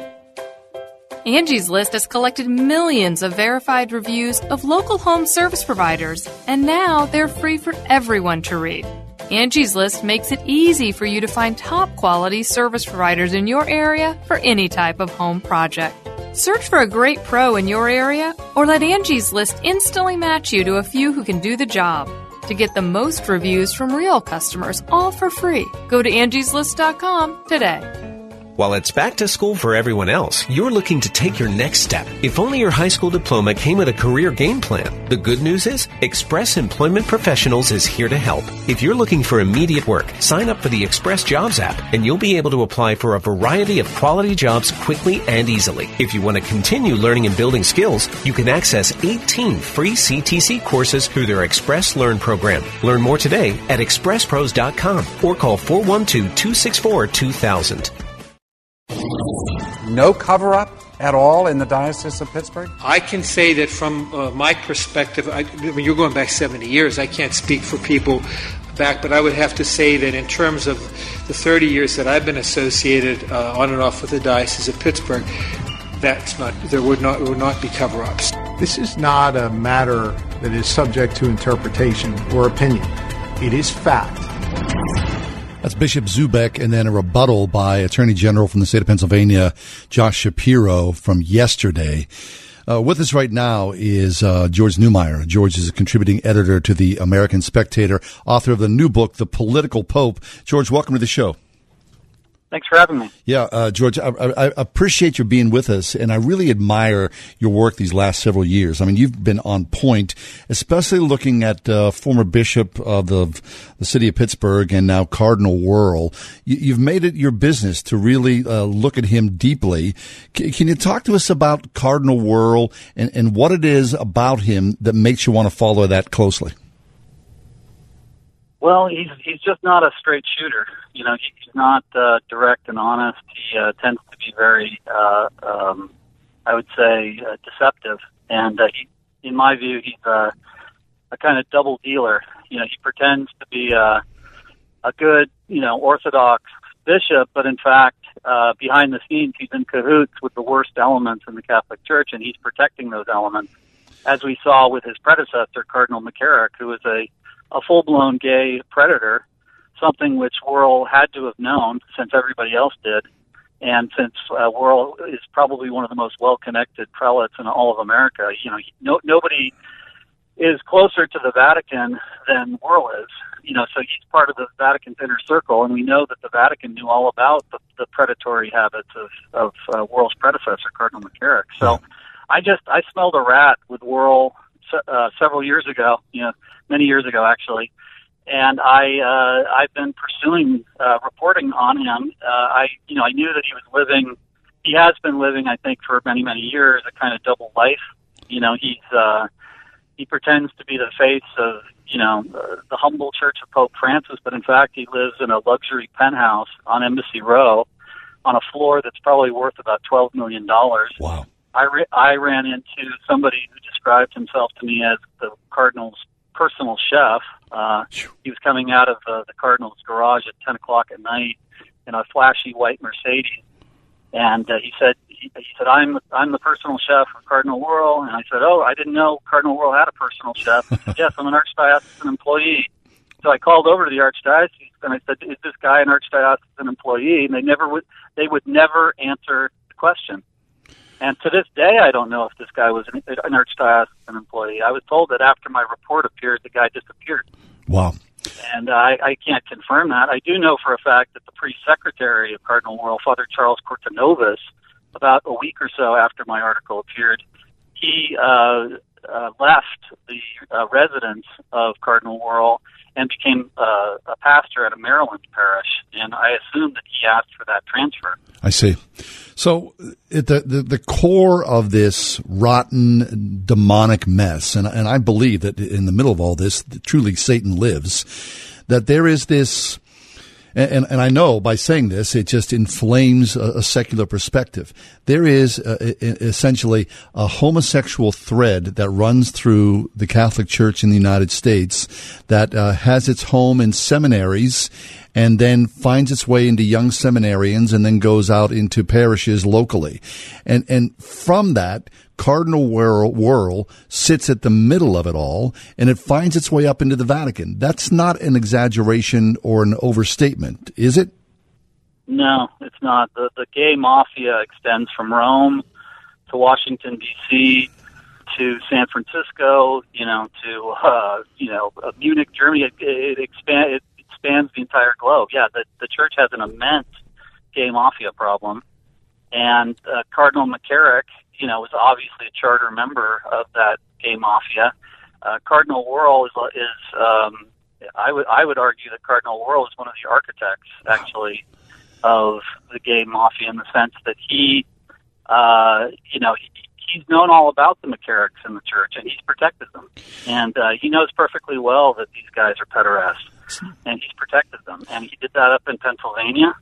Angie's List has collected millions of verified reviews of local home service providers, and now they're free for everyone to read. Angie's List makes it easy for you to find top quality service providers in your area for any type of home project. Search for a great pro in your area or let Angie's List instantly match you to a few who can do the job. To get the most reviews from real customers, all for free, go to angieslist.com today. While it's back to school for everyone else, you're looking to take your next step. If only your high school diploma came with a career game plan. The good news is, Express Employment Professionals is here to help. If you're looking for immediate work, sign up for the Express Jobs app and you'll be able to apply for a variety of quality jobs quickly and easily. If you want to continue learning and building skills, you can access 18 free CTC courses through their Express Learn program. Learn more today at expresspros.com or call 412-264-2000. No cover up, at all in the Diocese of Pittsburgh? I can say that from uh, my perspective, I, I mean, you're going back 70 years. I can't speak for people back, but I would have to say that in terms of the 30 years that I've been associated uh, on and off with the Diocese of Pittsburgh, that's not there would not would not be cover-ups. This is not a matter that is subject to interpretation or opinion. It is fact. That's Bishop Zubik, and then a rebuttal by Attorney General from the state of Pennsylvania, Josh Shapiro, from yesterday. Uh, with us right now is uh, George Neumayr. George is a contributing editor to the American Spectator, author of the new book, The Political Pope. George, welcome to the show. Thanks for having me. Yeah, uh, George, I, I, appreciate your being with us, and I really admire your work these last several years. I mean, you've been on point, especially looking at uh, former bishop of the the city of Pittsburgh and now Cardinal Wuerl. You, have made it your business to really uh, look at him deeply. C- can you talk to us about Cardinal Wuerl and, and what it is about him that makes you want to follow that closely? Well, he's he's just not a straight shooter. You know, he's not uh, direct and honest. He uh, tends to be very, uh, um, I would say, uh, deceptive. And uh, he, in my view, he's a, a kind of double dealer. You know, he pretends to be a, a good, you know, orthodox bishop, but in fact, uh, behind the scenes, he's in cahoots with the worst elements in the Catholic Church, and he's protecting those elements, as we saw with his predecessor, Cardinal McCarrick, who was a a full blown gay predator, something which Wuerl had to have known since everybody else did. And since uh, Wuerl is probably one of the most well connected prelates in all of America, you know, no, nobody is closer to the Vatican than Wuerl is. You know, so he's part of the Vatican's inner circle, and we know that the Vatican knew all about the, the predatory habits of of uh, Wuerl's predecessor, Cardinal McCarrick. So, I just I smelled a rat with Wuerl uh, several years ago. You know, many years ago actually, and I uh, I've been pursuing uh, reporting on him. Uh, I you know I knew that he was living. He has been living, I think, for many many years a kind of double life. You know, he's uh, he pretends to be the face of you know uh, the humble Church of Pope Francis, but in fact he lives in a luxury penthouse on Embassy Row, on a floor that's probably worth about twelve million dollars. Wow. I, re- I ran into somebody who described himself to me as the Cardinal's personal chef. Uh, he was coming out of uh, the Cardinals' garage at 10 o'clock at night in a flashy white Mercedes, and uh, he said, he, he said, I'm I'm the personal chef of Cardinal Wuerl, and I said, oh, I didn't know Cardinal Wuerl had a personal chef. He said, yes, I'm an archdiocesan employee. So I called over to the archdiocese and I said, is this guy an archdiocesan employee? And they never would they would never answer the question. And to this day, I don't know if this guy was an, an archdiocesan employee. I was told that after my report appeared, the guy disappeared. Wow. And I, I can't confirm that. I do know for a fact that the priest secretary of Cardinal Wuerl, Father Charles Cortinovis, about a week or so after my article appeared, he uh, uh, left the uh, residence of Cardinal Wuerl and became uh, a pastor at a Maryland parish. And I assume that he asked for that transfer. I see. So the, the, the core of this rotten demonic mess, and and I believe that in the middle of all this, truly Satan lives. That there is this and, and I know by saying this, it just inflames a, a secular perspective. There is essentially a homosexual thread that runs through the Catholic Church in the United States that uh, has its home in seminaries and then finds its way into young seminarians and then goes out into parishes locally. And, and from that, Cardinal Wuerl sits at the middle of it all, and it finds its way up into the Vatican. That's not an exaggeration or an overstatement, is it? No, it's not. The, the gay mafia extends from Rome to Washington, D.C., to San Francisco, you know, to uh, you know uh, Munich, Germany. It, it, expand, it spans the entire globe. Yeah, the the church has an immense gay mafia problem, and uh, Cardinal McCarrick you know, was obviously a charter member of that gay mafia. Uh, Cardinal Wuerl is, is um, I would I would argue that Cardinal Wuerl is one of the architects actually of the gay mafia in the sense that he, uh, you know, he, he's known all about the McCarricks in the church and he's protected them, and uh, he knows perfectly well that these guys are pederasts, and he's protected them, and he did that up in Pennsylvania.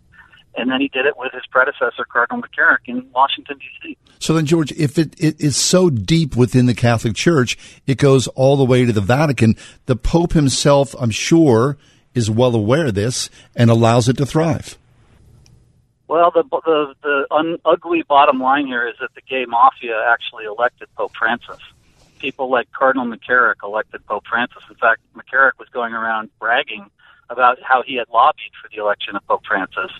and then he did it with his predecessor, Cardinal McCarrick, in Washington D.C. So then, George, if it, it is so deep within the Catholic Church, it goes all the way to the Vatican. The Pope himself, I'm sure, is well aware of this and allows it to thrive. Well, the the the un- ugly bottom line here is that the gay mafia actually elected Pope Francis. People like Cardinal McCarrick elected Pope Francis. In fact, McCarrick was going around bragging about how he had lobbied for the election of Pope Francis.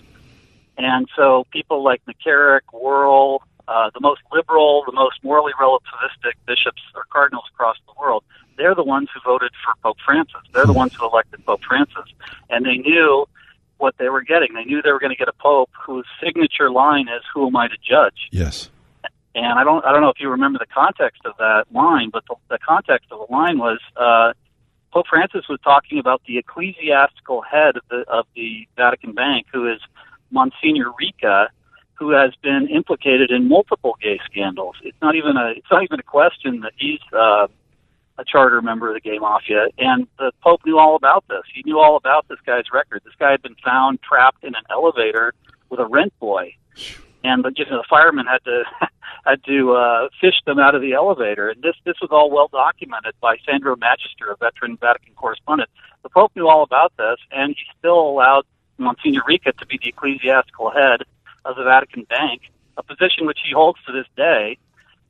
And so people like McCarrick, Wuerl, uh, the most liberal, the most morally relativistic bishops or cardinals across the world, they're the ones who voted for Pope Francis. They're the ones who elected Pope Francis. And they knew what they were getting. They knew they were going to get a pope whose signature line is "Who am I to judge?" Yes. And I don't, I don't know if you remember the context of that line, but the, the context of the line was uh, Pope Francis was talking about the ecclesiastical head of the of the Vatican Bank, who is Monsignor Ricca, who has been implicated in multiple gay scandals. It's not even a, it's not even a question that he's uh, a charter member of the gay mafia, and the Pope knew all about this. He knew all about this guy's record. This guy had been found trapped in an elevator with a rent boy, and the, you know, the firemen had to had to uh, fish them out of the elevator. And this this was all well documented by Sandro Magister, a veteran Vatican correspondent. The Pope knew all about this, and he still allowed Monsignor Ricca to be the ecclesiastical head of the Vatican Bank, a position which he holds to this day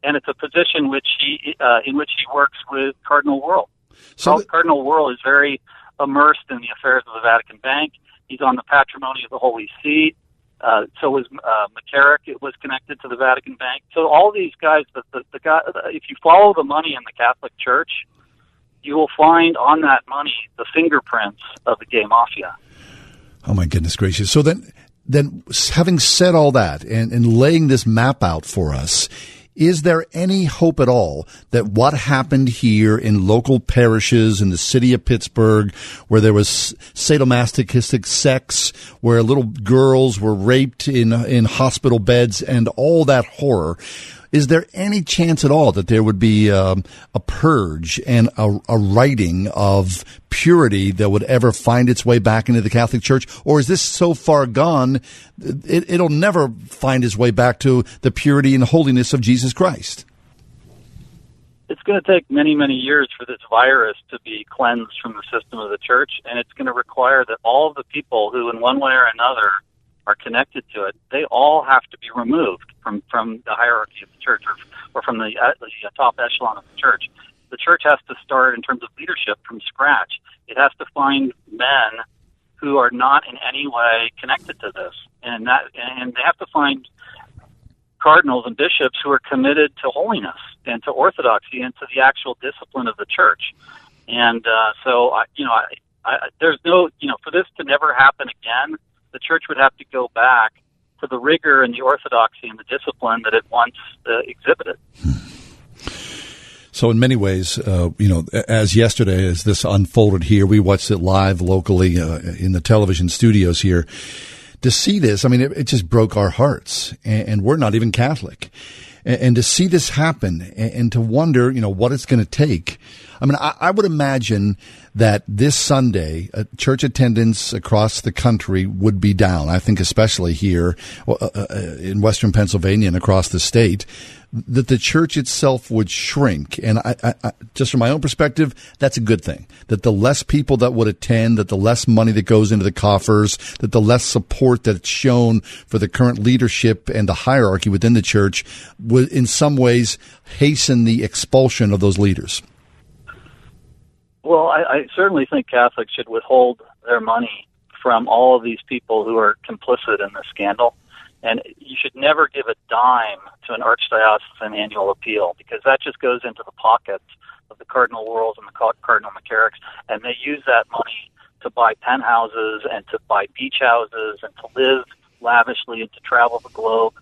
and it's a position which he uh, in which he works with Cardinal Wuerl. So Cardinal Wuerl is very immersed in the affairs of the Vatican Bank. He's on the patrimony of the Holy See. Uh, so was uh, McCarrick. It was connected to the Vatican Bank. So all these guys, the, the, the guy, if you follow the money in the Catholic Church, you will find on that money the fingerprints of the gay mafia. Oh my goodness gracious! So then, then having said all that and, and laying this map out for us, is there any hope at all that what happened here in local parishes in the city of Pittsburgh, where there was sadomasochistic sex, where little girls were raped in in hospital beds, and all that horror, is there any chance at all that there would be um, a purge and a, a righting of purity that would ever find its way back into the Catholic Church? Or is this so far gone, it, it'll never find its way back to the purity and holiness of Jesus Christ? It's going to take many, many years for this virus to be cleansed from the system of the church, and it's going to require that all the people who, in one way or another, are connected to it, they all have to be removed from, from the hierarchy of the church or, or from the, uh, the top echelon of the church. The church has to start in terms of leadership from scratch. It has to find men who are not in any way connected to this, and that and they have to find cardinals and bishops who are committed to holiness and to orthodoxy and to the actual discipline of the church. And uh, so, I, you know, I, I, there's no, you know, for this to never happen again, the church would have to go back to the rigor and the orthodoxy and the discipline that it once uh, exhibited. So, in many ways, uh, you know, as yesterday, as this unfolded here, we watched it live locally uh, in the television studios here. To see this, I mean, it, it just broke our hearts, and, and, we're not even Catholic. And, and to see this happen, and, and, to wonder, you know, what it's going to take. I mean, I, I would imagine that this Sunday, uh, church attendance across the country would be down. I think especially here uh, uh, in Western Pennsylvania and across the state, that the church itself would shrink. And I, I, I, just from my own perspective, that's a good thing. That the less people that would attend, that the less money that goes into the coffers, that the less support that's shown for the current leadership and the hierarchy within the church would in some ways hasten the expulsion of those leaders. Well, I, I certainly think Catholics should withhold their money from all of these people who are complicit in this scandal. And you should never give a dime to an archdiocesan annual appeal because that just goes into the pockets of the Cardinal Wuerls and the Cardinal McCarricks, and they use that money to buy penthouses and to buy beach houses and to live lavishly and to travel the globe.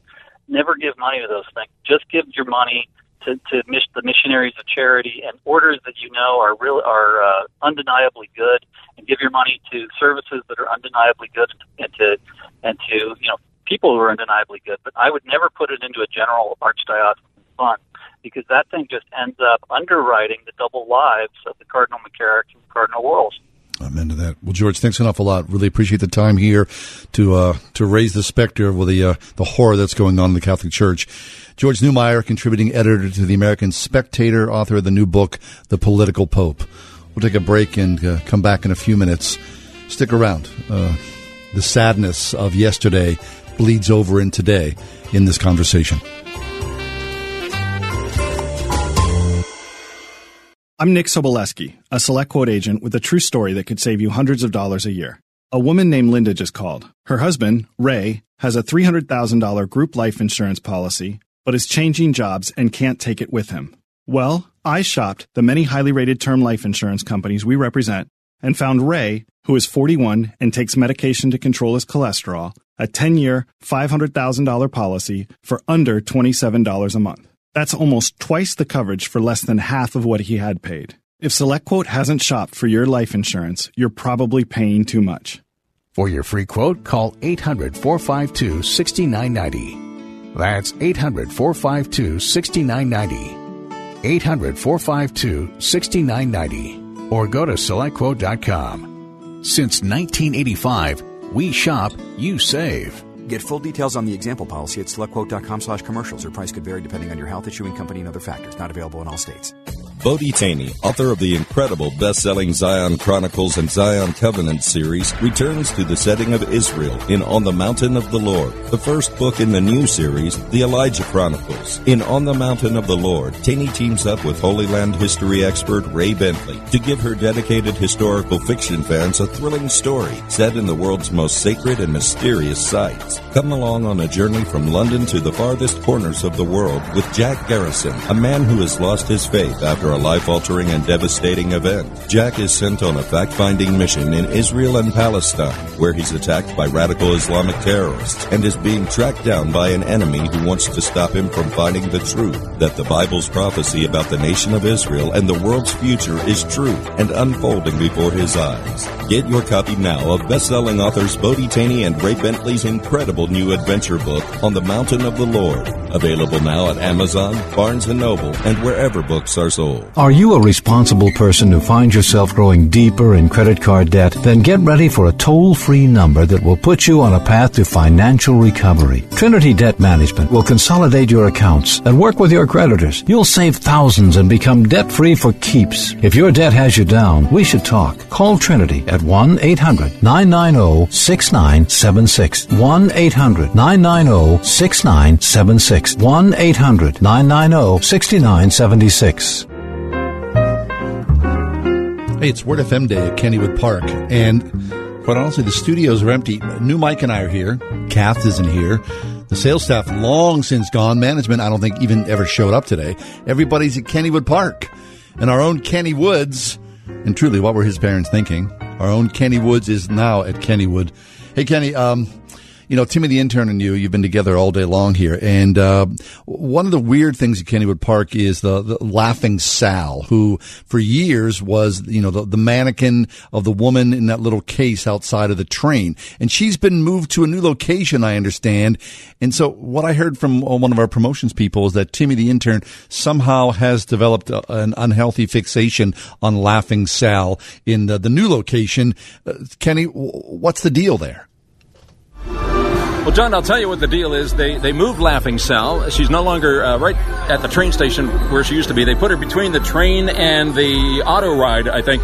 Never give money to those things. Just give your money to, to miss the missionaries of charity and orders that you know are real are uh, undeniably good, and give your money to services that are undeniably good, and to and to you know people who are undeniably good. But I would never put it into a general archdiocesan fund because that thing just ends up underwriting the double lives of the Cardinal McCarrick and Cardinal Wuerls. Amen to that. Well, George, thanks an awful lot. Really appreciate the time here to uh, to raise the specter of the uh, the horror that's going on in the Catholic Church. George Neumayr, contributing editor to the American Spectator, author of the new book, The Political Pope. We'll take a break and uh, come back in a few minutes. Stick around. Uh, the sadness of yesterday bleeds over in today in this conversation. I'm Nick Soboleski, a select quote agent with a true story that could save you hundreds of dollars a year. A woman named Linda just called. Her husband, Ray, has a $300,000 group life insurance policy, but is changing jobs and can't take it with him. Well, I shopped the many highly rated term life insurance companies we represent and found Ray, who is 41 and takes medication to control his cholesterol, a 10 year, $500,000 policy for under $27 a month. That's almost twice the coverage for less than half of what he had paid. If SelectQuote hasn't shopped for your life insurance, you're probably paying too much. For your free quote, call 800 452 6990. That's 800 452 6990. 800 452 6990. Or go to selectquote.com. Since 1985, we shop, you save. Get full details on the example policy at selectquote.com slash commercials. Your price could vary depending on your health, issuing company, and other factors. Not available in all states. Bodie Thoene, author of the incredible best-selling Zion Chronicles and Zion Covenant series, returns to the setting of Israel in On the Mountain of the Lord, the first book in the new series, The Elijah Chronicles. In On the Mountain of the Lord, Thoene teams up with Holy Land history expert Ray Bentley to give her dedicated historical fiction fans a thrilling story set in the world's most sacred and mysterious sites. Come along on a journey from London to the farthest corners of the world with Jack Garrison, a man who has lost his faith after a life altering and devastating event. Jack is sent on a fact finding mission in Israel and Palestine, where he's attacked by radical Islamic terrorists and is being tracked down by an enemy who wants to stop him from finding the truth that the Bible's prophecy about the nation of Israel and the world's future is true and unfolding before his eyes. Get your copy now of best selling authors Bodie Thoene and Ray Bentley's incredible new adventure book, On the Mountain of the Lord. Available now at Amazon, Barnes & Noble, and wherever books are sold. Are you a responsible person who finds yourself growing deeper in credit card debt? Then get ready for a toll-free number that will put you on a path to financial recovery. Trinity Debt Management will consolidate your accounts and work with your creditors. You'll save thousands and become debt-free for keeps. If your debt has you down, we should talk. Call Trinity at 1-800-990-6976. 1-800-990-6976. 1-800-990-6976. Hey, it's Word FM Day at Kennywood Park, and quite honestly, the studios are empty. New Mike and I are here. Kath isn't here. The sales staff long since gone. Management, I don't think even ever showed up today. Everybody's at Kennywood Park, and our own Kenny Woods. And truly, what were his parents thinking? Our own Kenny Woods is now at Kennywood. Hey, Kenny. Um, you know, Timmy the intern and you, you've been together all day long here. And uh, one of the weird things at Kennywood Park is the, the Laughing Sal, who for years was, you know, the, the mannequin of the woman in that little case outside of the train. And she's been moved to a new location, I understand. And so what I heard from one of our promotions people is that Timmy the intern somehow has developed a, an unhealthy fixation on Laughing Sal in the, the new location. Uh, Kenny, what's the deal there? Well, John, I'll tell you what the deal is. They they moved Laughing Sal. She's no longer uh, right at the train station where she used to be. They put her between the train and the auto ride, I think.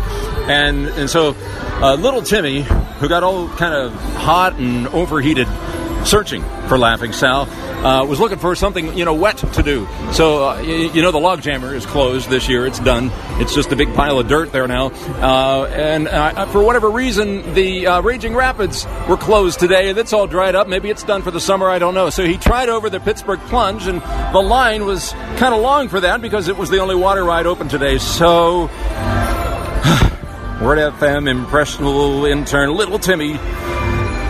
And and so uh, little Timmy, who got all kind of hot and overheated, searching for Laughing Sal, uh, was looking for something you know wet to do. So uh, you, you, know the log jammer is closed this year. It's done. It's just a big pile of dirt there now. Uh, and uh, for whatever reason, the uh, Raging Rapids were closed today. That's all dried up. Maybe it's done for the summer. I don't know. So he tried over the Pittsburgh Plunge, and the line was kind of long for that because it was the only water ride open today. So. Word FM impressionable intern Little Timmy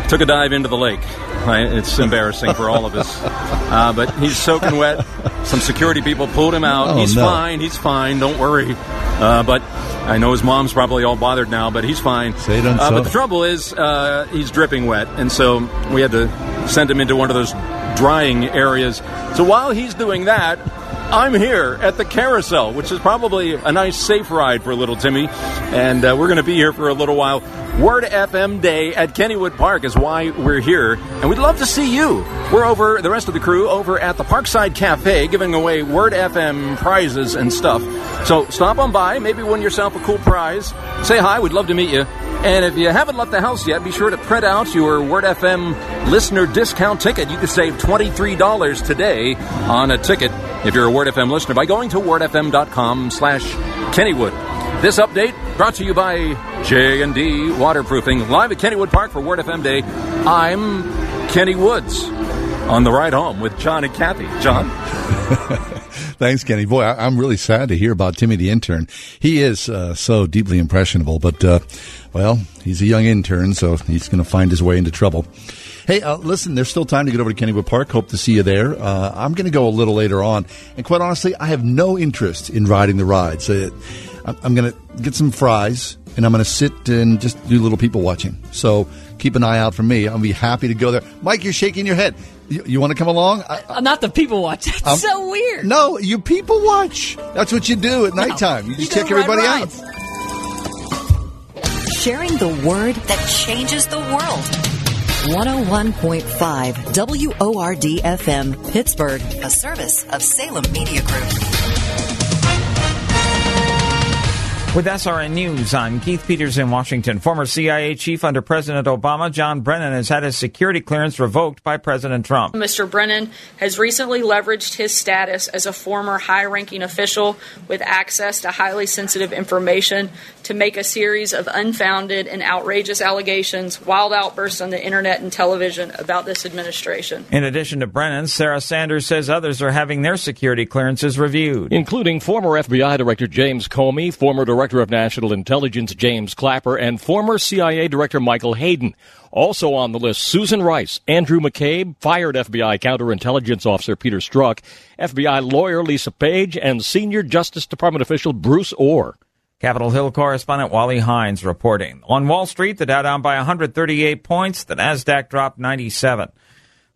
took a dive into the lake. Right? It's embarrassing for all of us. Uh, but he's soaking wet. Some security people pulled him out. Oh, he's no. fine. He's fine. Don't worry. Uh, but I know his mom's probably all bothered now, but he's fine. Say it uh, unso. But the trouble is, uh, he's dripping wet, and so we had to send him into one of those drying areas. So while he's doing that, I'm here at the carousel, which is probably a nice, safe ride for little Timmy. And uh, we're going to be here for a little while. Word FM Day at Kennywood Park is why we're here. And we'd love to see you. We're over, the rest of the crew, over at the Parkside Cafe giving away Word FM prizes and stuff. So stop on by, maybe win yourself a cool prize. Say hi, we'd love to meet you. And if you haven't left the house yet, be sure to print out your Word FM listener discount ticket. You can save $23 today on a ticket if you're a Word FM listener by going to wordfm.com slash Kennywood. This update brought to you by J&D Waterproofing, live at Kennywood Park for Word FM Day. I'm Kenny Woods on the ride home with John and Kathy. John? Thanks, Kenny. Boy, I, am really sad to hear about Timmy the intern. He is uh, so deeply impressionable, but, uh, well, he's a young intern, so he's going to find his way into trouble. Hey, uh, listen, there's still time to get over to Kennywood Park. Hope to see you there. Uh, I'm going to go a little later on. And quite honestly, I have no interest in riding the rides. Uh, I'm going to get some fries and I'm going to sit and just do little people watching. So keep an eye out for me. I'll be happy to go there. Mike, you're shaking your head. You, you want to come along? I, I'm uh, not the people watch. That's I'm- so weird. no, you people watch. That's what you do at nighttime. You just go check ride everybody out. Sharing the word that changes the world. 101.5 WORD FM, Pittsburgh, a service of Salem Media Group. With SRN News, I'm Keith Peters in Washington. Former CIA chief under President Obama, John Brennan, has had his security clearance revoked by President Trump. Mr. Brennan has recently leveraged his status as a former high ranking official with access to highly sensitive information to make a series of unfounded and outrageous allegations, wild outbursts on the internet and television about this administration. In addition to Brennan, Sarah Sanders says others are having their security clearances reviewed. including former FBI Director James Comey, former Director of National Intelligence James Clapper, and former CIA Director Michael Hayden. Also on the list, Susan Rice, Andrew McCabe, fired FBI Counterintelligence Officer Peter Strzok, FBI lawyer Lisa Page, and Senior Justice Department official Bruce Ohr. Capitol Hill correspondent Wally Hindes reporting. On Wall Street, the Dow down by 138 points, the Nasdaq dropped 97.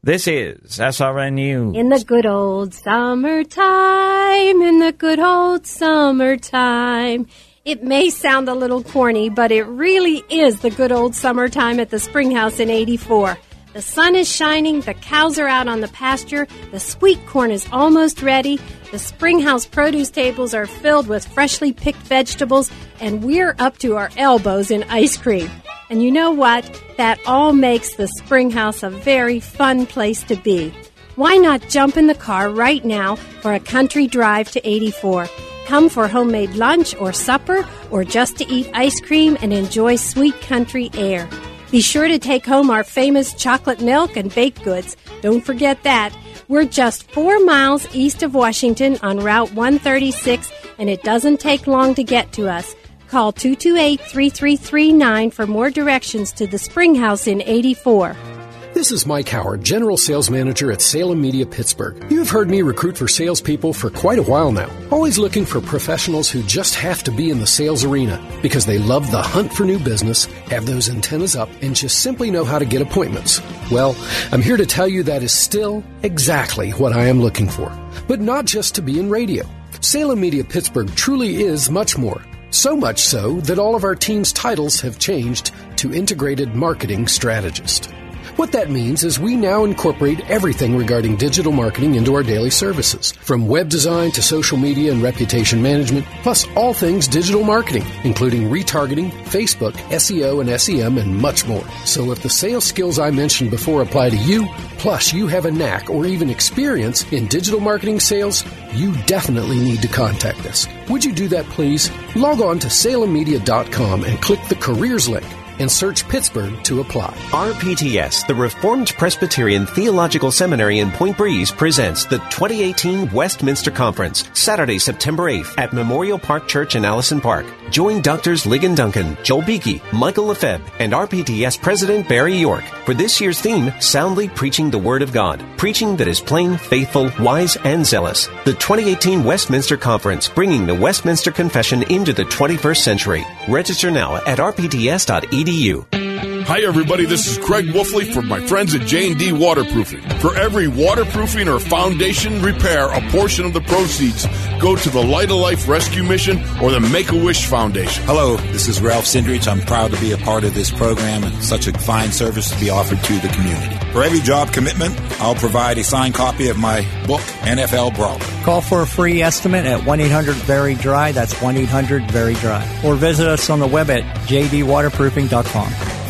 This is SRN News. In the good old summertime, in the good old summertime. It may sound a little corny, but it really is the good old summertime at the Springhouse in 84. The sun is shining, the cows are out on the pasture, the sweet corn is almost ready, the Springhouse produce tables are filled with freshly picked vegetables, and we're up to our elbows in ice cream. And you know what? That all makes the Springhouse a very fun place to be. Why not jump in the car right now for a country drive to 84? Come for homemade lunch or supper, or just to eat ice cream and enjoy sweet country air. Be sure to take home our famous chocolate milk and baked goods. Don't forget that. We're just four miles east of Washington on Route 136, and it doesn't take long to get to us. Call 228 3339 for more directions to the Springhouse in 84. This is Mike Howard, General Sales Manager at Salem Media Pittsburgh. You have heard me recruit for salespeople for quite a while now. Always looking for professionals who just have to be in the sales arena because they love the hunt for new business, have those antennas up, and just simply know how to get appointments. Well, I'm here to tell you that is still exactly what I am looking for. But not just to be in radio. Salem Media Pittsburgh truly is much more. So much so that all of our team's titles have changed to Integrated Marketing Strategist. What that means is we now incorporate everything regarding digital marketing into our daily services, from web design to social media and reputation management, plus all things digital marketing, including retargeting, Facebook, SEO and SEM, and much more. So if the sales skills I mentioned before apply to you, plus you have a knack or even experience in digital marketing sales, you definitely need to contact us. Would you do that, please? Log on to salemmedia.com and click the careers link and search Pittsburgh to apply. RPTS, the Reformed Presbyterian Theological Seminary in Point Breeze, presents the 2018 Westminster Conference, Saturday, September 8th at Memorial Park Church in Allison Park. Join Doctors Ligon Duncan, Joel Beeke, Michael Lefebvre, and RPTS President Barry York for this year's theme, Soundly Preaching the Word of God. Preaching that is plain, faithful, wise, and zealous. The 2018 Westminster Conference, bringing the Westminster Confession into the 21st century. Register now at rpts.edu edu. Hi, everybody. This is Craig Wolfley from my friends at J&D Waterproofing. For every waterproofing or foundation repair, a portion of the proceeds go to the Light of Life Rescue Mission or the Make-A-Wish Foundation. Hello, this is Ralph Cindrich. I'm proud to be a part of this program and such a fine service to be offered to the community. For every job commitment, I'll provide a signed copy of my book, NFL Brawler. Call for a free estimate at 1-800-VERY-DRY. That's 1-800-VERY-DRY. Or visit us on the web at jdwaterproofing.com.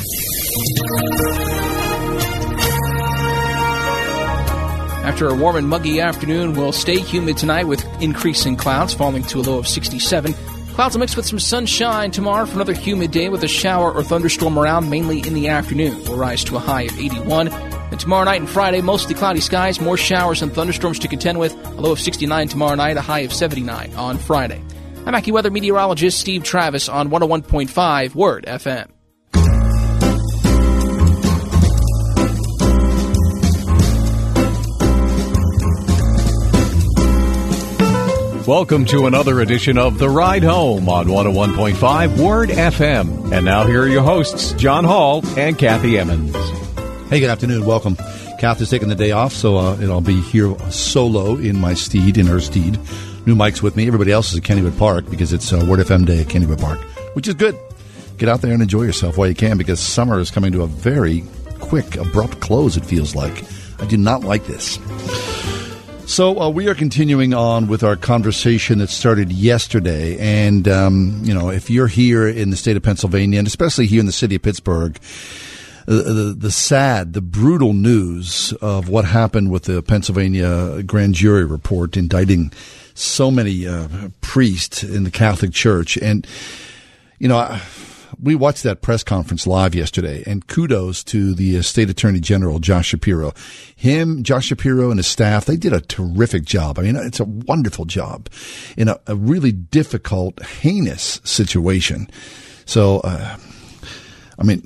After a warm and muggy afternoon, we'll stay humid tonight with increasing clouds falling to a low of 67. Clouds will mix with some sunshine tomorrow for another humid day with a shower or thunderstorm around mainly in the afternoon. We'll rise to a high of 81. And tomorrow night and Friday, mostly cloudy skies, more showers and thunderstorms to contend with. A low of 69 tomorrow night, a high of 79 on Friday. I'm AccuWeather meteorologist Steve Travis on 101.5 Word FM. Welcome to another edition of The Ride Home on 101.5 Word FM. And now here are your hosts, John Hall and Kathy Emmons. Hey, good afternoon. Welcome. Kathy's taking the day off, so uh, I'll be here solo in my steed, in her steed. New mics with me. Everybody else is at Kennywood Park because it's uh, Word FM Day at Kennywood Park, which is good. Get out there and enjoy yourself while you can because summer is coming to a very quick, abrupt close, it feels like. I do not like this. So uh, we are continuing on with our conversation that started yesterday, and um, you know, if you're here in the state of Pennsylvania, and especially here in the city of Pittsburgh, the, the, sad, the brutal news of what happened with the Pennsylvania grand jury report indicting so many uh, priests in the Catholic Church, and you know. I, we watched that press conference live yesterday, and kudos to the uh, state attorney general, Josh Shapiro. Him, Josh Shapiro, and his staff, they did a terrific job. I mean, it's a wonderful job in a, a really difficult, heinous situation. So, uh, I mean,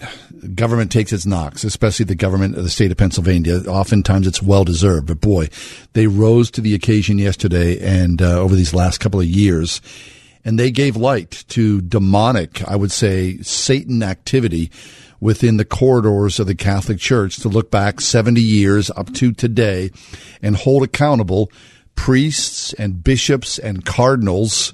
government takes its knocks, especially the government of the state of Pennsylvania. Oftentimes it's well deserved, but boy, they rose to the occasion yesterday and uh, over these last couple of years and they gave light to demonic, I would say, Satan activity within the corridors of the Catholic Church to look back 70 years up to today and hold accountable priests and bishops and cardinals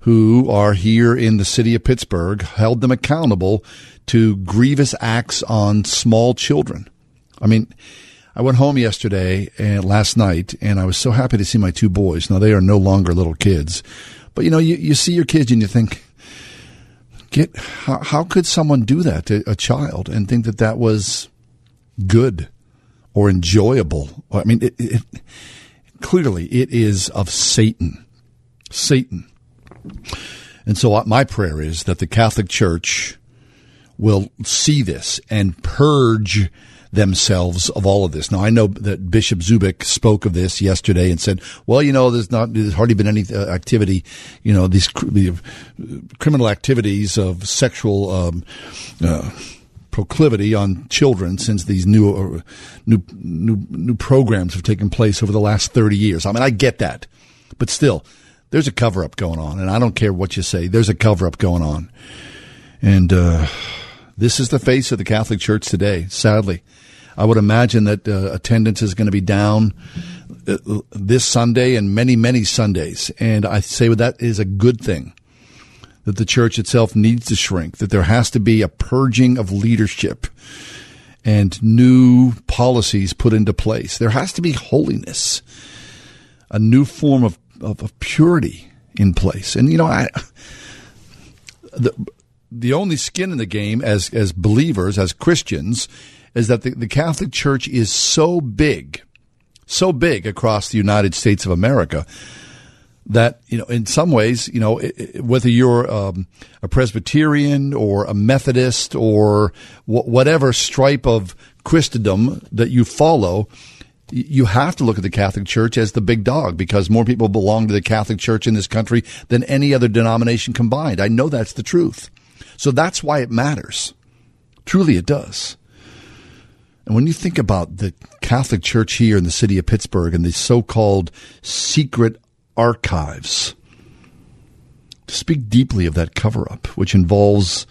who are here in the city of Pittsburgh, held them accountable to grievous acts on small children. I mean, I went home yesterday and last night, and I was so happy to see my two boys. Now they are no longer little kids, but you know, you, you see your kids and you think, get how, how could someone do that to a child and think that that was good or enjoyable? I mean, it, it, clearly it is of Satan, Satan. And so uh, my prayer is that the Catholic Church will see this and purge themselves of all of this. Now, I know that Bishop Zubik spoke of this yesterday and said, well, you know, there's not, there's hardly been any uh, activity, you know, these uh, criminal activities of sexual, um, uh, proclivity on children since these new, uh, new, new, new programs have taken place over the last 30 years. I mean, I get that, but still, there's a cover up going on, and I don't care what you say. There's a cover up going on, and uh, this is the face of the Catholic Church today. Sadly, I would imagine that uh, attendance is going to be down uh, this Sunday and many, many Sundays. And I say that is a good thing that the church itself needs to shrink, that there has to be a purging of leadership and new policies put into place. There has to be holiness, a new form of, of, of purity in place. And, you know, I, the, the only skin in the game as, as believers, as Christians, is that the, the Catholic Church is so big, so big across the United States of America that you know in some ways you know whether you're um, a Presbyterian or a Methodist or wh- whatever stripe of Christendom that you follow you have to look at the Catholic Church as the big dog because more people belong to the Catholic Church in this country than any other denomination combined. I know that's the truth. So that's why it matters. Truly it does. And when you think about the Catholic Church here in the city of Pittsburgh and the so called secret archives, to speak deeply of that cover up, which involves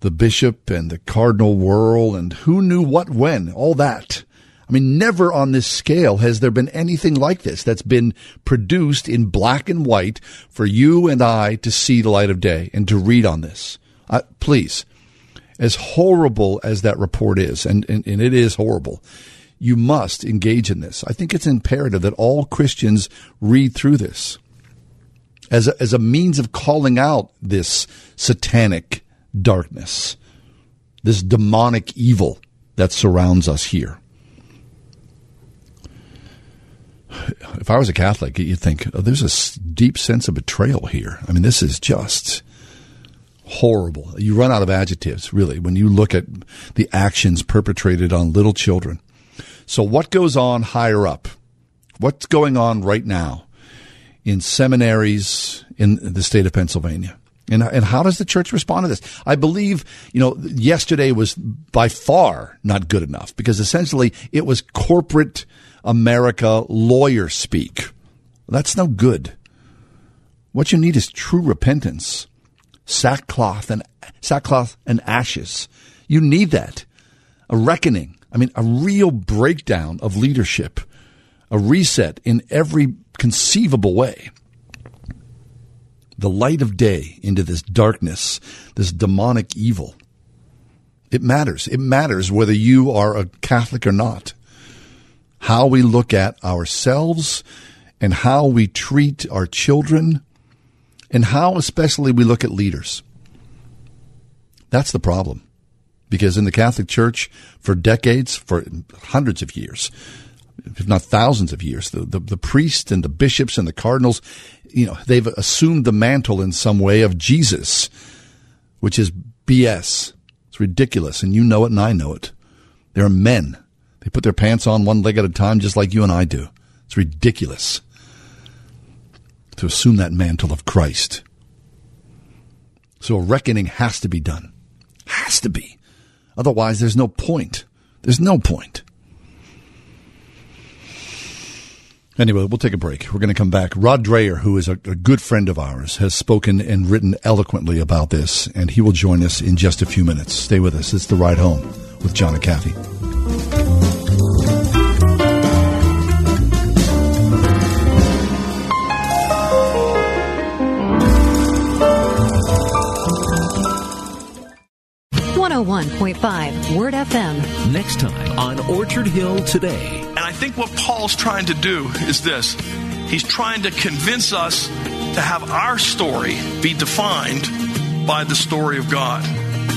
the bishop and the cardinal Wuerl and who knew what when, all that. I mean, never on this scale has there been anything like this that's been produced in black and white for you and I to see the light of day and to read on this. Uh, please, as horrible as that report is, and, and, and it is horrible, you must engage in this. I think it's imperative that all Christians read through this as a, as a means of calling out this satanic darkness, this demonic evil that surrounds us here. If I was a Catholic, you'd think, oh, there's a deep sense of betrayal here. I mean, this is just horrible. You run out of adjectives, really, when you look at the actions perpetrated on little children. So, what goes on higher up? What's going on right now in seminaries in the state of Pennsylvania? And, and how does the church respond to this? I believe, you know, yesterday was by far not good enough because essentially it was corporate America lawyer speak. That's no good. What you need is true repentance, sackcloth and sackcloth and ashes. You need that. A reckoning. I mean, a real breakdown of leadership, a reset in every conceivable way the light of day into this darkness, this demonic evil. It matters. It matters whether you are a Catholic or not. How we look at ourselves and how we treat our children and how especially we look at leaders. That's the problem. Because in the Catholic Church, for decades, for hundreds of years, if not thousands of years, the, the, the priests and the bishops and the cardinals you know, they've assumed the mantle in some way of Jesus, which is BS. It's ridiculous. And you know it and I know it. They're men. They put their pants on one leg at a time, just like you and I do. It's ridiculous to assume that mantle of Christ. So a reckoning has to be done. Has to be. Otherwise, there's no point. There's no point. Anyway, we'll take a break. We're going to come back. Rod Dreher, who is a, a, good friend of ours, has spoken and written eloquently about this, and he will join us in just a few minutes. Stay with us. It's The Ride Home with John and Kathy. One hundred oh one point five Word FM. Next time on Orchard Hill Today. And I think what Paul's trying to do is this he's trying to convince us to have our story be defined by the story of God.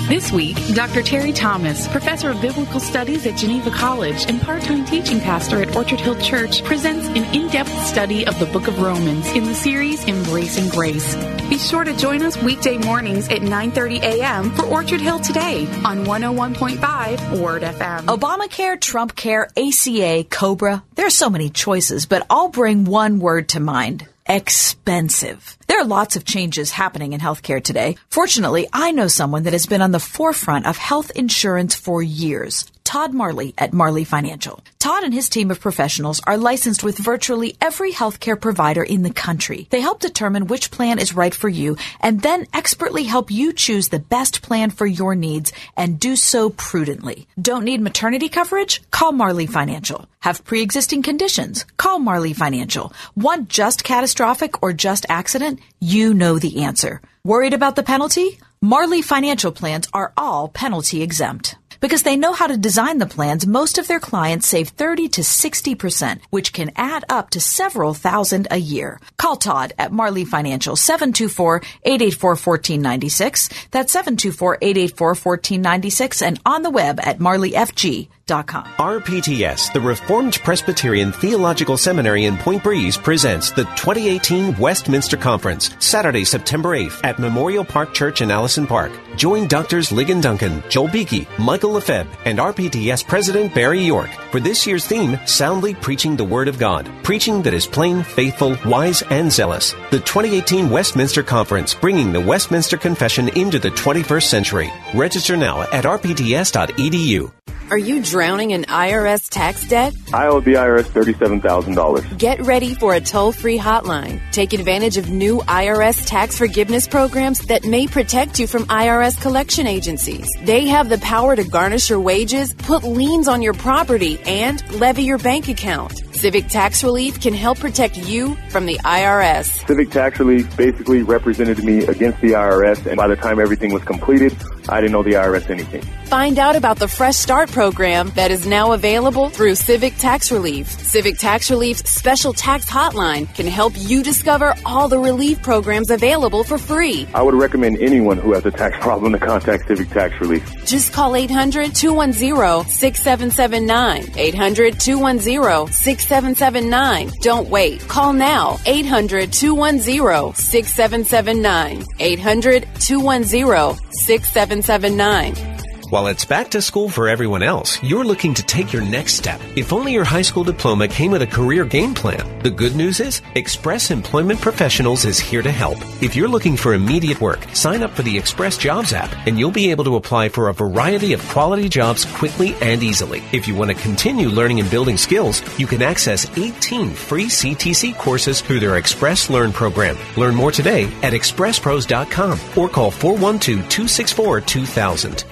This week, Dr. Terry Thomas, professor of biblical studies at Geneva College and part-time teaching pastor at Orchard Hill Church, presents an in-depth study of the book of Romans in the series Embracing Grace. Be sure to join us weekday mornings at 9:30 a.m. for Orchard Hill Today on 101.5 Word FM. Obamacare, Trump Care, ACA, Cobra. There are so many choices, but I'll bring one word to mind expensive. There are lots of changes happening in healthcare today. Fortunately, I know someone that has been on the forefront of health insurance for years. Todd Marley at Marley Financial. Todd and his team of professionals are licensed with virtually every healthcare provider in the country. They help determine which plan is right for you and then expertly help you choose the best plan for your needs and do so prudently. Don't need maternity coverage? Call Marley Financial. Have pre-existing conditions? Call Marley Financial. Want just catastrophic or just accident? You know the answer. Worried about the penalty? Marley Financial plans are all penalty exempt. Because they know how to design the plans, most of their clients save 30 to 60%, which can add up to several thousand a year. Call Todd at Marley Financial 724-884-1496. That's 724-884-1496 and on the web at marleyfg.com. RPTS, the Reformed Presbyterian Theological Seminary in Point Breeze, presents the 2018 Westminster Conference, Saturday, September 8th at Memorial Park Church in Allison Park. Join Doctors Ligon Duncan, Joel Beeke, Michael Lefebvre, and RPTS President Barry York for this year's theme, Soundly Preaching the Word of God. Preaching that is plain, faithful, wise, and zealous. The 2018 Westminster Conference, bringing the Westminster Confession into the 21st century. Register now at rpts.edu. Are you drowning in IRS tax debt? I owe the IRS $37,000. Get ready for a toll free hotline. Take advantage of new IRS tax forgiveness programs that may protect you from IRS collection agencies. They have the power to garnish your wages, put liens on your property, and levy your bank account. Civic Tax Relief can help protect you from the IRS. Civic Tax Relief basically represented me against the IRS, and by the time everything was completed, I didn't owe the IRS anything. Find out about the Fresh Start program that is now available through Civic Tax Relief. Civic Tax Relief's special tax hotline can help you discover all the relief programs available for free. I would recommend anyone who has a tax problem to contact Civic Tax Relief. Just call 800 210 6779. 800 210 6779. Don't wait. Call now. 800 210 6779. 800 210 6779. 779. While it's back to school for everyone else, you're looking to take your next step. If only your high school diploma came with a career game plan. The good news is, Express Employment Professionals is here to help. If you're looking for immediate work, sign up for the Express Jobs app and you'll be able to apply for a variety of quality jobs quickly and easily. If you want to continue learning and building skills, you can access 18 free CTC courses through their Express Learn program. Learn more today at expresspros.com or call 412-264-2000.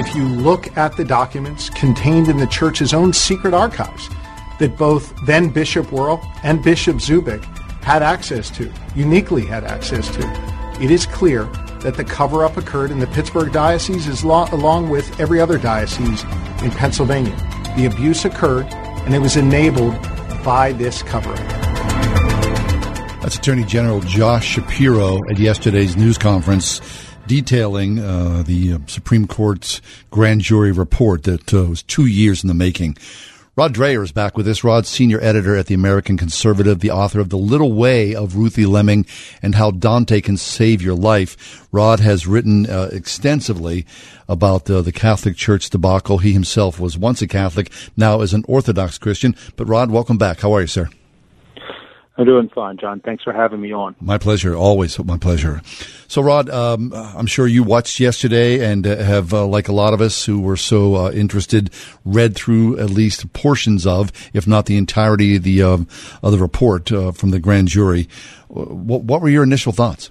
If you look at the documents contained in the church's own secret archives that both then Bishop Wuerl and Bishop Zubik had access to, uniquely had access to, it is clear that the cover up occurred in the Pittsburgh Diocese as lo- along with every other diocese in Pennsylvania. The abuse occurred and it was enabled by this cover up. That's Attorney General Josh Shapiro at yesterday's news conference detailing uh, the uh, Supreme Court's grand jury report that uh, was two years in the making. Rod Dreher is back with us. Rod, senior editor at the American Conservative, the author of The Little Way of Ruthie Lemming and How Dante Can Save Your Life. Rod has written uh, extensively about uh, the Catholic Church debacle. He himself was once a Catholic, now is an Orthodox Christian. But Rod, welcome back. How are you, sir? I'm doing fine, John. Thanks for having me on. My pleasure. Always my pleasure. So, Rod, um, I'm sure you watched yesterday and uh, have, uh, like a lot of us who were so uh, interested, read through at least portions of, if not the entirety of the, of the report uh, from the grand jury. What, what were your initial thoughts?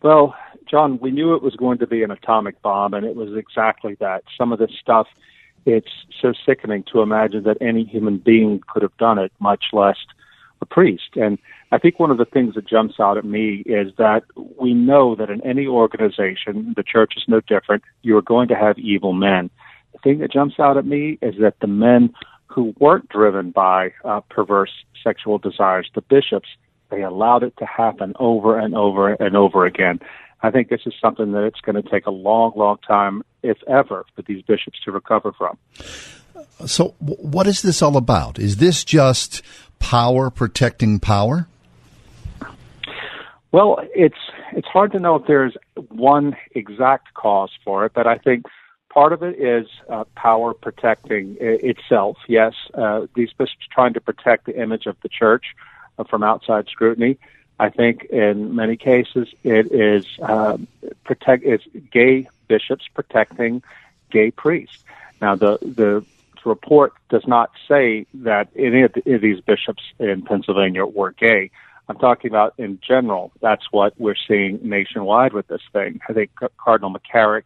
Well, John, we knew it was going to be an atomic bomb, and it was exactly that. Some of this stuff, it's so sickening to imagine that any human being could have done it, much less a priest. And I think one of the things that jumps out at me is that we know that in any organization, the church is no different, you are going to have evil men. The thing that jumps out at me is that the men who weren't driven by uh, perverse sexual desires, the bishops, they allowed it to happen over and over and over again. I think this is something that it's going to take a long, long time, if ever, for these bishops to recover from. So, what is this all about? Is this just power protecting power? Well, it's it's hard to know if there's one exact cause for it, but I think part of it is uh, power protecting itself. Yes, uh, these bishops trying to protect the image of the church uh, from outside scrutiny. I think in many cases it is uh, protect it's gay bishops protecting gay priests. Now the the report does not say that any of, the, of these bishops in Pennsylvania were gay. I'm talking about in general. That's what we're seeing nationwide with this thing. I think Cardinal McCarrick,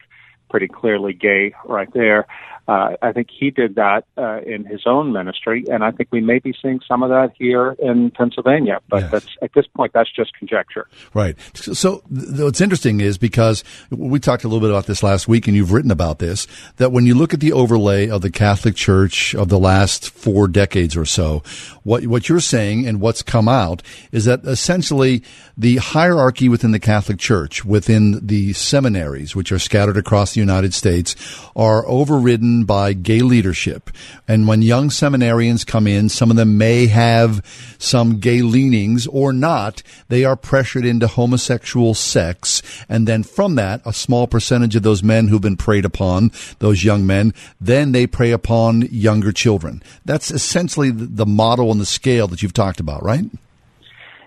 pretty clearly gay right there. Uh, I think he did that uh, in his own ministry, and I think we may be seeing some of that here in Pennsylvania. But yes. that's at this point, that's just conjecture. Right. So th- what's interesting is because we talked a little bit about this last week, and you've written about this. That when you look at the overlay of the Catholic Church of the last four decades or so, what what you're saying and what's come out is that essentially the hierarchy within the Catholic Church, within the seminaries, which are scattered across the United States, are overridden by gay leadership. And when young seminarians come in, some of them may have some gay leanings or not. They are pressured into homosexual sex. And then from that, a small percentage of those men who've been preyed upon, those young men, then they prey upon younger children. That's essentially the model and the scale that you've talked about, right?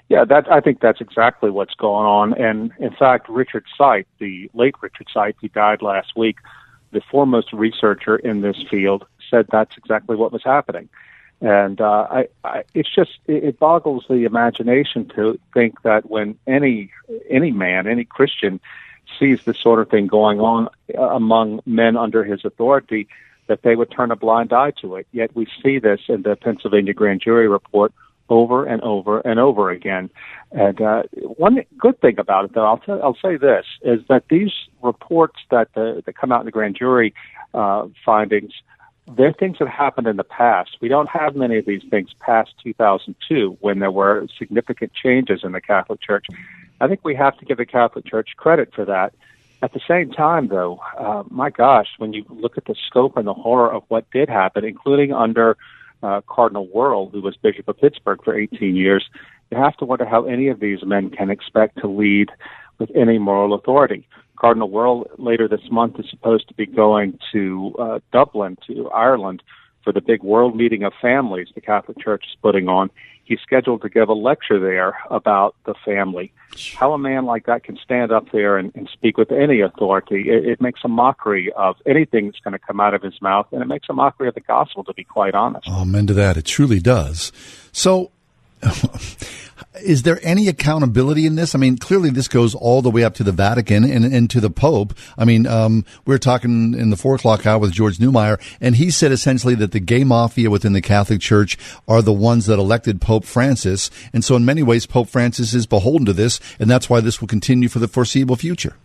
Yeah, that I think that's exactly what's going on. And in fact, Richard Sipe, the late Richard Sipe, he died last week, the foremost researcher in this field, said that's exactly what was happening. And uh, I, I, it's just it, it boggles the imagination to think that when any any man, any Christian, sees this sort of thing going on uh, among men under his authority, that they would turn a blind eye to it. Yet we see this in the Pennsylvania grand jury report over and over and over again. And uh, one good thing about it, though, I'll, tell, I'll say this, is that these reports that, uh, that come out in the grand jury uh, findings, they're things that happened in the past. We don't have many of these things past 2002 when there were significant changes in the Catholic Church. I think we have to give the Catholic Church credit for that. At the same time, though, uh, my gosh, when you look at the scope and the horror of what did happen, including under uh, Cardinal Wuerl, who was Bishop of Pittsburgh for 18 years, you have to wonder how any of these men can expect to lead with any moral authority. Cardinal Wuerl later this month is supposed to be going to uh, Dublin, to Ireland, for the big World Meeting of Families the Catholic Church is putting on he's scheduled to give a lecture there about the family. How a man like that can stand up there and, and speak with any authority, it, it makes a mockery of anything that's going to come out of his mouth, and it makes a mockery of the gospel, to be quite honest. Amen to that. It truly does. So, is there any accountability in this? I mean, clearly this goes all the way up to the Vatican and, and to the Pope. I mean, um, we are talking in the four o'clock hour with George Neumayr, and he said essentially that the gay mafia within the Catholic Church are the ones that elected Pope Francis. And so in many ways, Pope Francis is beholden to this, and that's why this will continue for the foreseeable future.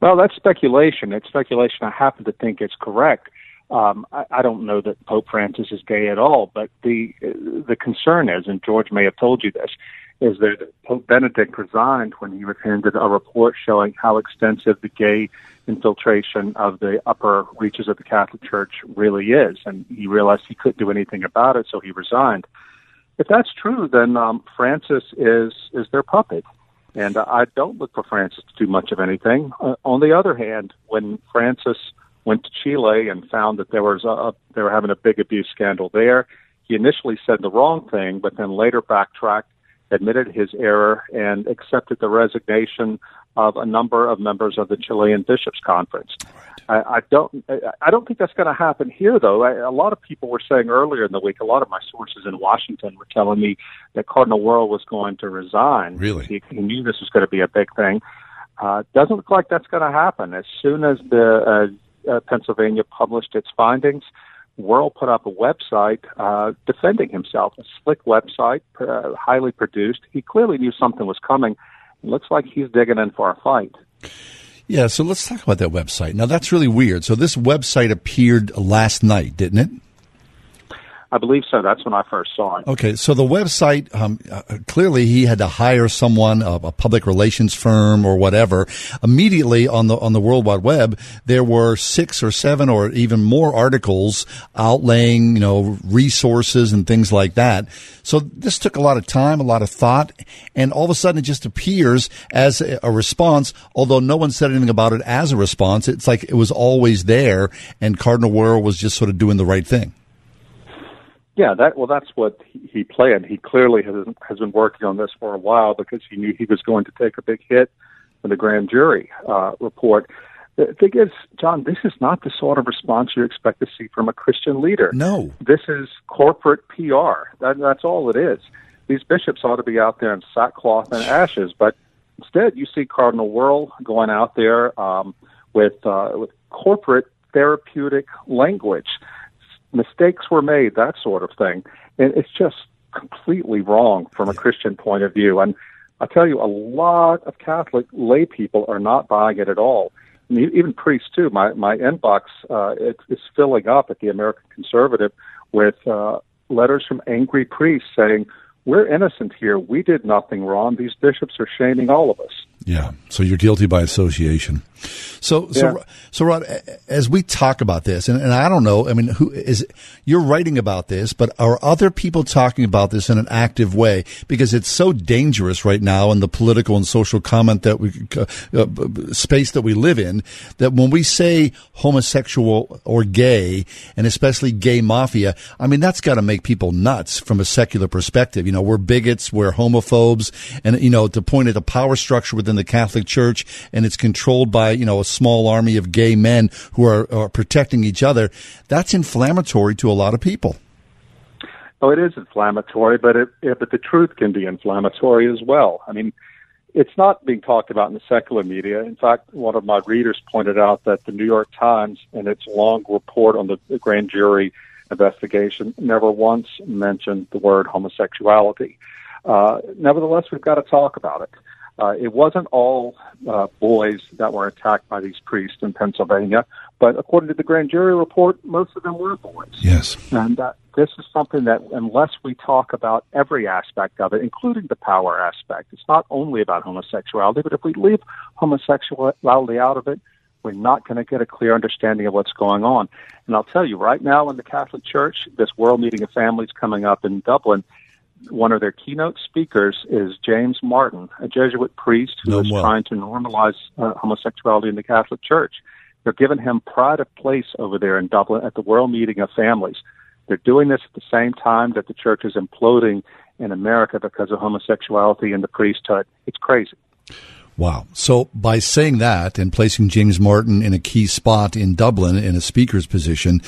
Well, that's speculation. It's speculation I happen to think is correct. Um, I, I don't know that Pope Francis is gay at all, but the the concern is, and George may have told you this, is that Pope Benedict resigned when he was handed a report showing how extensive the gay infiltration of the upper reaches of the Catholic Church really is, and he realized he couldn't do anything about it, so he resigned. If that's true, then um, Francis is is their puppet, and I don't look for Francis to do much of anything. Uh, on the other hand, when Francis went to Chile and found that there was a they were having a big abuse scandal there. He initially said the wrong thing, but then later backtracked, admitted his error, and accepted the resignation of a number of members of the Chilean Bishops' Conference. Right. I, I don't I don't think that's going to happen here, though. I, a lot of people were saying earlier in the week. A lot of my sources in Washington were telling me that Cardinal Wuerl was going to resign. Really, he, he knew this was going to be a big thing. Uh, doesn't look like that's going to happen. As soon as the uh, uh, Pennsylvania published its findings, Wuerl put up a website uh, defending himself, a slick website, uh, highly produced. He clearly knew something was coming. It looks like he's digging in for a fight. Yeah, so let's talk about that website. Now, that's really weird. So, this website appeared last night, didn't it? I believe so. That's when I first saw it. Okay, so the website um, uh, clearly he had to hire someone, a, a, public relations firm or whatever. Immediately on the on the World Wide Web, there were six or seven or even more articles outlaying you know resources and things like that. So this took a lot of time, a lot of thought, and all of a sudden it just appears as a response. Although no one said anything about it as a response, it's like it was always there, and Cardinal Wuerl was just sort of doing the right thing. Yeah, that well, that's what he planned. He clearly has has been working on this for a while because he knew he was going to take a big hit in the grand jury uh, report. The thing is, John, this is not the sort of response you expect to see from a Christian leader. No, this is corporate PR. That, that's all it is. These bishops ought to be out there in sackcloth and ashes, but instead, you see Cardinal Wuerl going out there um, with uh, with corporate therapeutic language mistakes were made, that sort of thing. And it's just completely wrong from a Christian point of view. And I tell you, a lot of Catholic lay people are not buying it at all. And even priests too. My my inbox uh, it, is filling up at the American Conservative with uh, letters from angry priests saying, "We're innocent here. We did nothing wrong. These bishops are shaming all of us." Yeah. So you're guilty by association. So, so, yeah. so, Rod, as we talk about this, and, and, I don't know, I mean, who is, you're writing about this, but are other people talking about this in an active way? Because it's so dangerous right now in the political and social comment that we, uh, uh, space that we live in, that when we say homosexual or gay, and especially gay mafia, I mean, that's got to make people nuts from a secular perspective. You know, we're bigots, we're homophobes, and, you know, to point at the power structure within in the Catholic Church and it's controlled by, you know, a small army of gay men who are, are protecting each other, that's inflammatory to a lot of people. Oh, it is inflammatory, but it, it, but the truth can be inflammatory as well. I mean, it's not being talked about in the secular media. In fact, one of my readers pointed out that the New York Times, in its long report on the grand jury investigation, never once mentioned the word homosexuality. Uh, nevertheless, we've got to talk about it. Uh, it wasn't all uh, boys that were attacked by these priests in Pennsylvania, but according to the grand jury report, most of them were boys. Yes. And uh, this is something that, unless we talk about every aspect of it, including the power aspect, it's not only about homosexuality, but if we leave homosexuality out of it, we're not going to get a clear understanding of what's going on. And I'll tell you, right now in the Catholic Church, this World Meeting of Families coming up in Dublin, one of their keynote speakers is James Martin, a Jesuit priest who is trying to normalize uh, homosexuality in the Catholic Church. They're giving him pride of place over there in Dublin at the World Meeting of Families. They're doing this at the same time that the church is imploding in America because of homosexuality in the priesthood. It's crazy. Wow. So by saying that and placing James Martin in a key spot in Dublin in a speaker's position,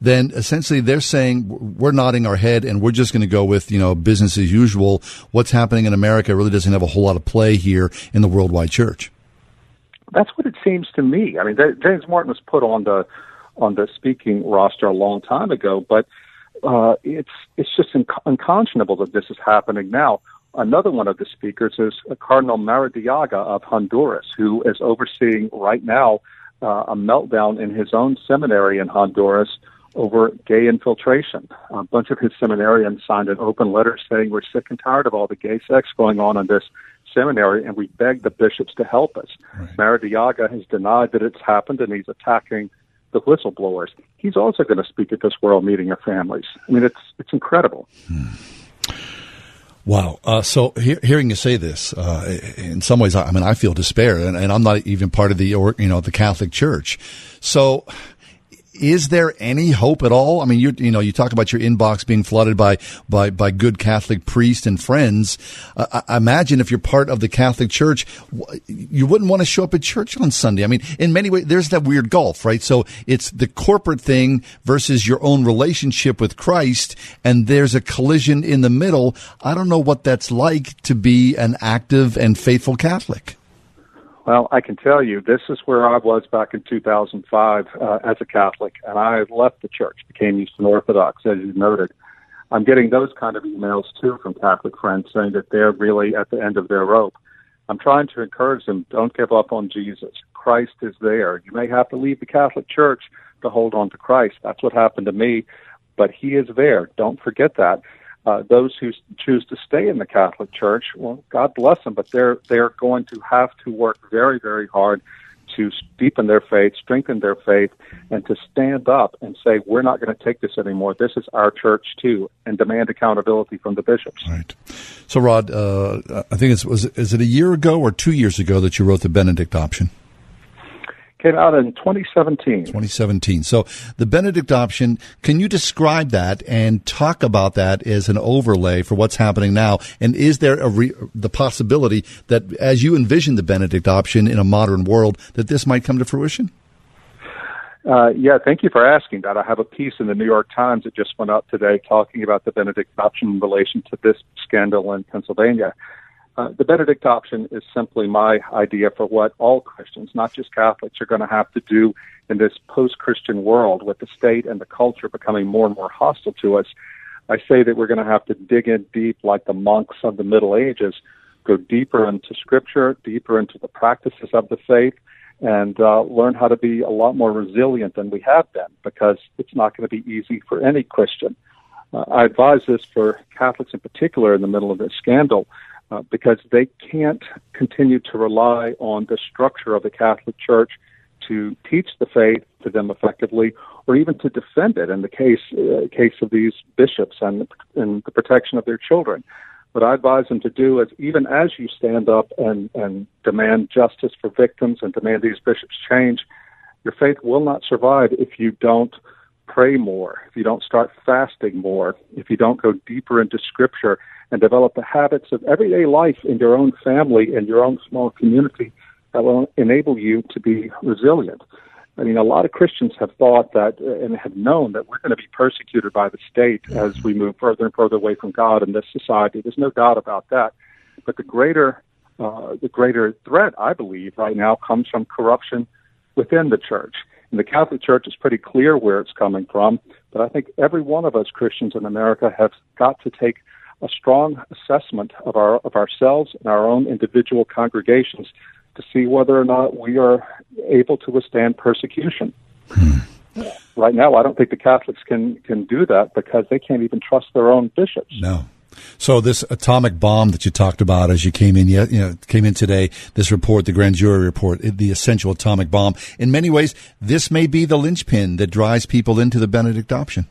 then essentially they're saying we're nodding our head and we're just going to go with, you know, business as usual. What's happening in America really doesn't have a whole lot of play here in the worldwide church. That's what it seems to me. I mean, James Martin was put on the on the speaking roster a long time ago, but uh, it's it's just unconscionable that this is happening now. Another one of the speakers is Cardinal Maradiaga of Honduras, who is overseeing right now uh, a meltdown in his own seminary in Honduras over gay infiltration. A bunch of his seminarians signed an open letter saying we're sick and tired of all the gay sex going on in this seminary, and we beg the bishops to help us. Right. Maradiaga has denied that it's happened, and he's attacking the whistleblowers. He's also going to speak at this World Meeting of Families. I mean, it's it's incredible. Hmm. Wow. Uh, so he- hearing you say this, uh, in some ways, I mean, I feel despair, and, and I'm not even part of the, or, you know, the Catholic Church. So is there any hope at all? I mean, you you know, you talk about your inbox being flooded by by by good Catholic priests and friends. Uh, I imagine if you're part of the Catholic Church, you wouldn't want to show up at church on Sunday. I mean, in many ways, there's that weird gulf, right? So it's the corporate thing versus your own relationship with Christ, and there's a collision in the middle. I don't know what that's like to be an active and faithful Catholic. Well, I can tell you, this is where I was back in 2005 uh, as a Catholic, and I left the church, became Eastern Orthodox, as you noted. I'm getting those kind of emails too from Catholic friends saying that they're really at the end of their rope. I'm trying to encourage them don't give up on Jesus. Christ is there. You may have to leave the Catholic Church to hold on to Christ. That's what happened to me, but He is there. Don't forget that uh, those who choose to stay in the Catholic Church, well, God bless them, but they're they're going to have to work very, very hard to deepen their faith, strengthen their faith, and to stand up and say, "We're not going to take this anymore. This is our church too," and demand accountability from the bishops. Right. So, Rod, uh, I think it was is it a year ago or two years ago that you wrote the Benedict option? Came out in 2017. 2017. So the Benedict option, can you describe that and talk about that as an overlay for what's happening now? And is there a re- the possibility that as you envision the Benedict option in a modern world, that this might come to fruition? Uh, yeah, thank you for asking that. I have a piece in the New York Times that just went up today talking about the Benedict option in relation to this scandal in Pennsylvania. Uh, the Benedict option is simply my idea for what all Christians, not just Catholics, are going to have to do in this post Christian world with the state and the culture becoming more and more hostile to us. I say that we're going to have to dig in deep like the monks of the Middle Ages, go deeper into Scripture, deeper into the practices of the faith, and uh, learn how to be a lot more resilient than we have been because it's not going to be easy for any Christian. Uh, I advise this for Catholics in particular in the middle of this scandal uh, because they can't continue to rely on the structure of the Catholic Church to teach the faith to them effectively, or even to defend it in the case uh, case of these bishops and, and the protection of their children. What I advise them to do is, even as you stand up and, and demand justice for victims and demand these bishops change, your faith will not survive if you don't pray more, if you don't start fasting more, if you don't go deeper into Scripture and develop the habits of everyday life in your own family and your own small community that will enable you to be resilient. I mean, a lot of Christians have thought that uh, and have known that we're going to be persecuted by the state as we move further and further away from God in this society. There's no doubt about that. But the greater, uh, the greater threat, I believe, right now comes from corruption within the church. And the Catholic Church is pretty clear where it's coming from. But I think every one of us Christians in America have got to take a strong assessment of our of ourselves and our own individual congregations to see whether or not we are able to withstand persecution. Hmm. Right now, I don't think the Catholics can can do that because they can't even trust their own bishops. No. So this atomic bomb that you talked about as you came in, you know, came in today. This report, the grand jury report, the essential atomic bomb. In many ways, this may be the linchpin that drives people into the Benedict option.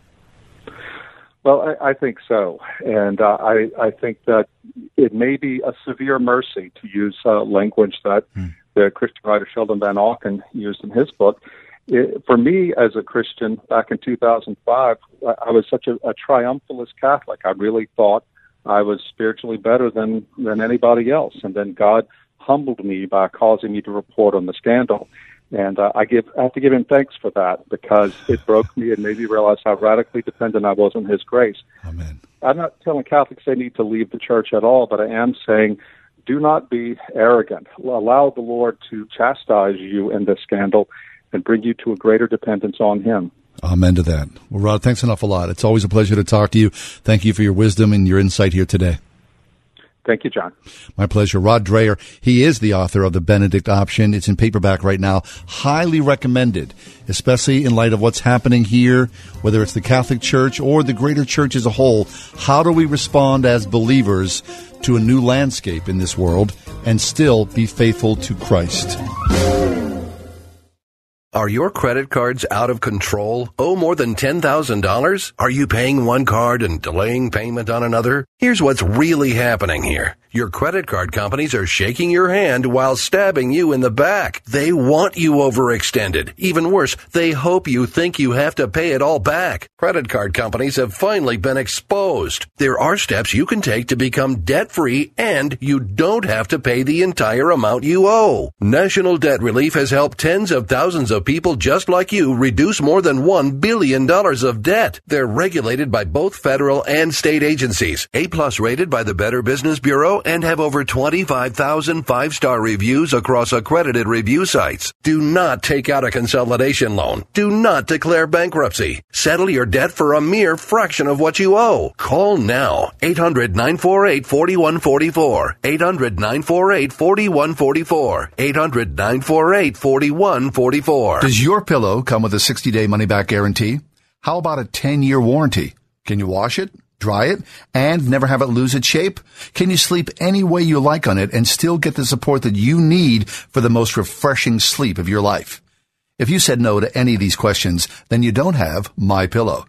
Well, I, I think so, and uh, I I think that it may be a severe mercy to use uh, language that hmm. the Christian writer Sheldon Vanauken used in his book. It, for me, as a Christian back in 2005, I, I was such a, a triumphalist Catholic. I really thought I was spiritually better than than anybody else, and then God humbled me by causing me to report on the scandal. And uh, I give I have to give him thanks for that because it broke me and made me realize how radically dependent I was on His grace. Amen. I'm not telling Catholics they need to leave the church at all, but I am saying do not be arrogant. Allow the Lord to chastise you in this scandal and bring you to a greater dependence on Him. Amen to that. Well, Rod, thanks an awful lot. It's always a pleasure to talk to you. Thank you for your wisdom and your insight here today. Thank you, John. My pleasure. Rod Dreher, he is the author of The Benedict Option. It's in paperback right now. Highly recommended, especially in light of what's happening here, whether it's the Catholic Church or the greater church as a whole. How do we respond as believers to a new landscape in this world and still be faithful to Christ? Are your credit cards out of control? Owe more than $10,000? Are you paying one card and delaying payment on another? Here's what's really happening here. Your credit card companies are shaking your hand while stabbing you in the back. They want you overextended. Even worse, they hope you think you have to pay it all back. Credit card companies have finally been exposed. There are steps you can take to become debt free and you don't have to pay the entire amount you owe. National Debt Relief has helped tens of thousands of people just like you reduce more than $1 billion of debt. They're regulated by both federal and state agencies, A plus rated by the Better Business Bureau and have over 25,000 five-star reviews across accredited review sites. Do not take out a consolidation loan. Do not declare bankruptcy. Settle your debt for a mere fraction of what you owe. Call now. 800-948-4144. 800-948-4144. 800-948-4144. Does your pillow come with a 60-day money-back guarantee? How about a 10-year warranty? Can you wash it? dry it, and never have it lose its shape? Can you sleep any way you like on it and still get the support that you need for the most refreshing sleep of your life? If you said no to any of these questions, then you don't have My Pillow.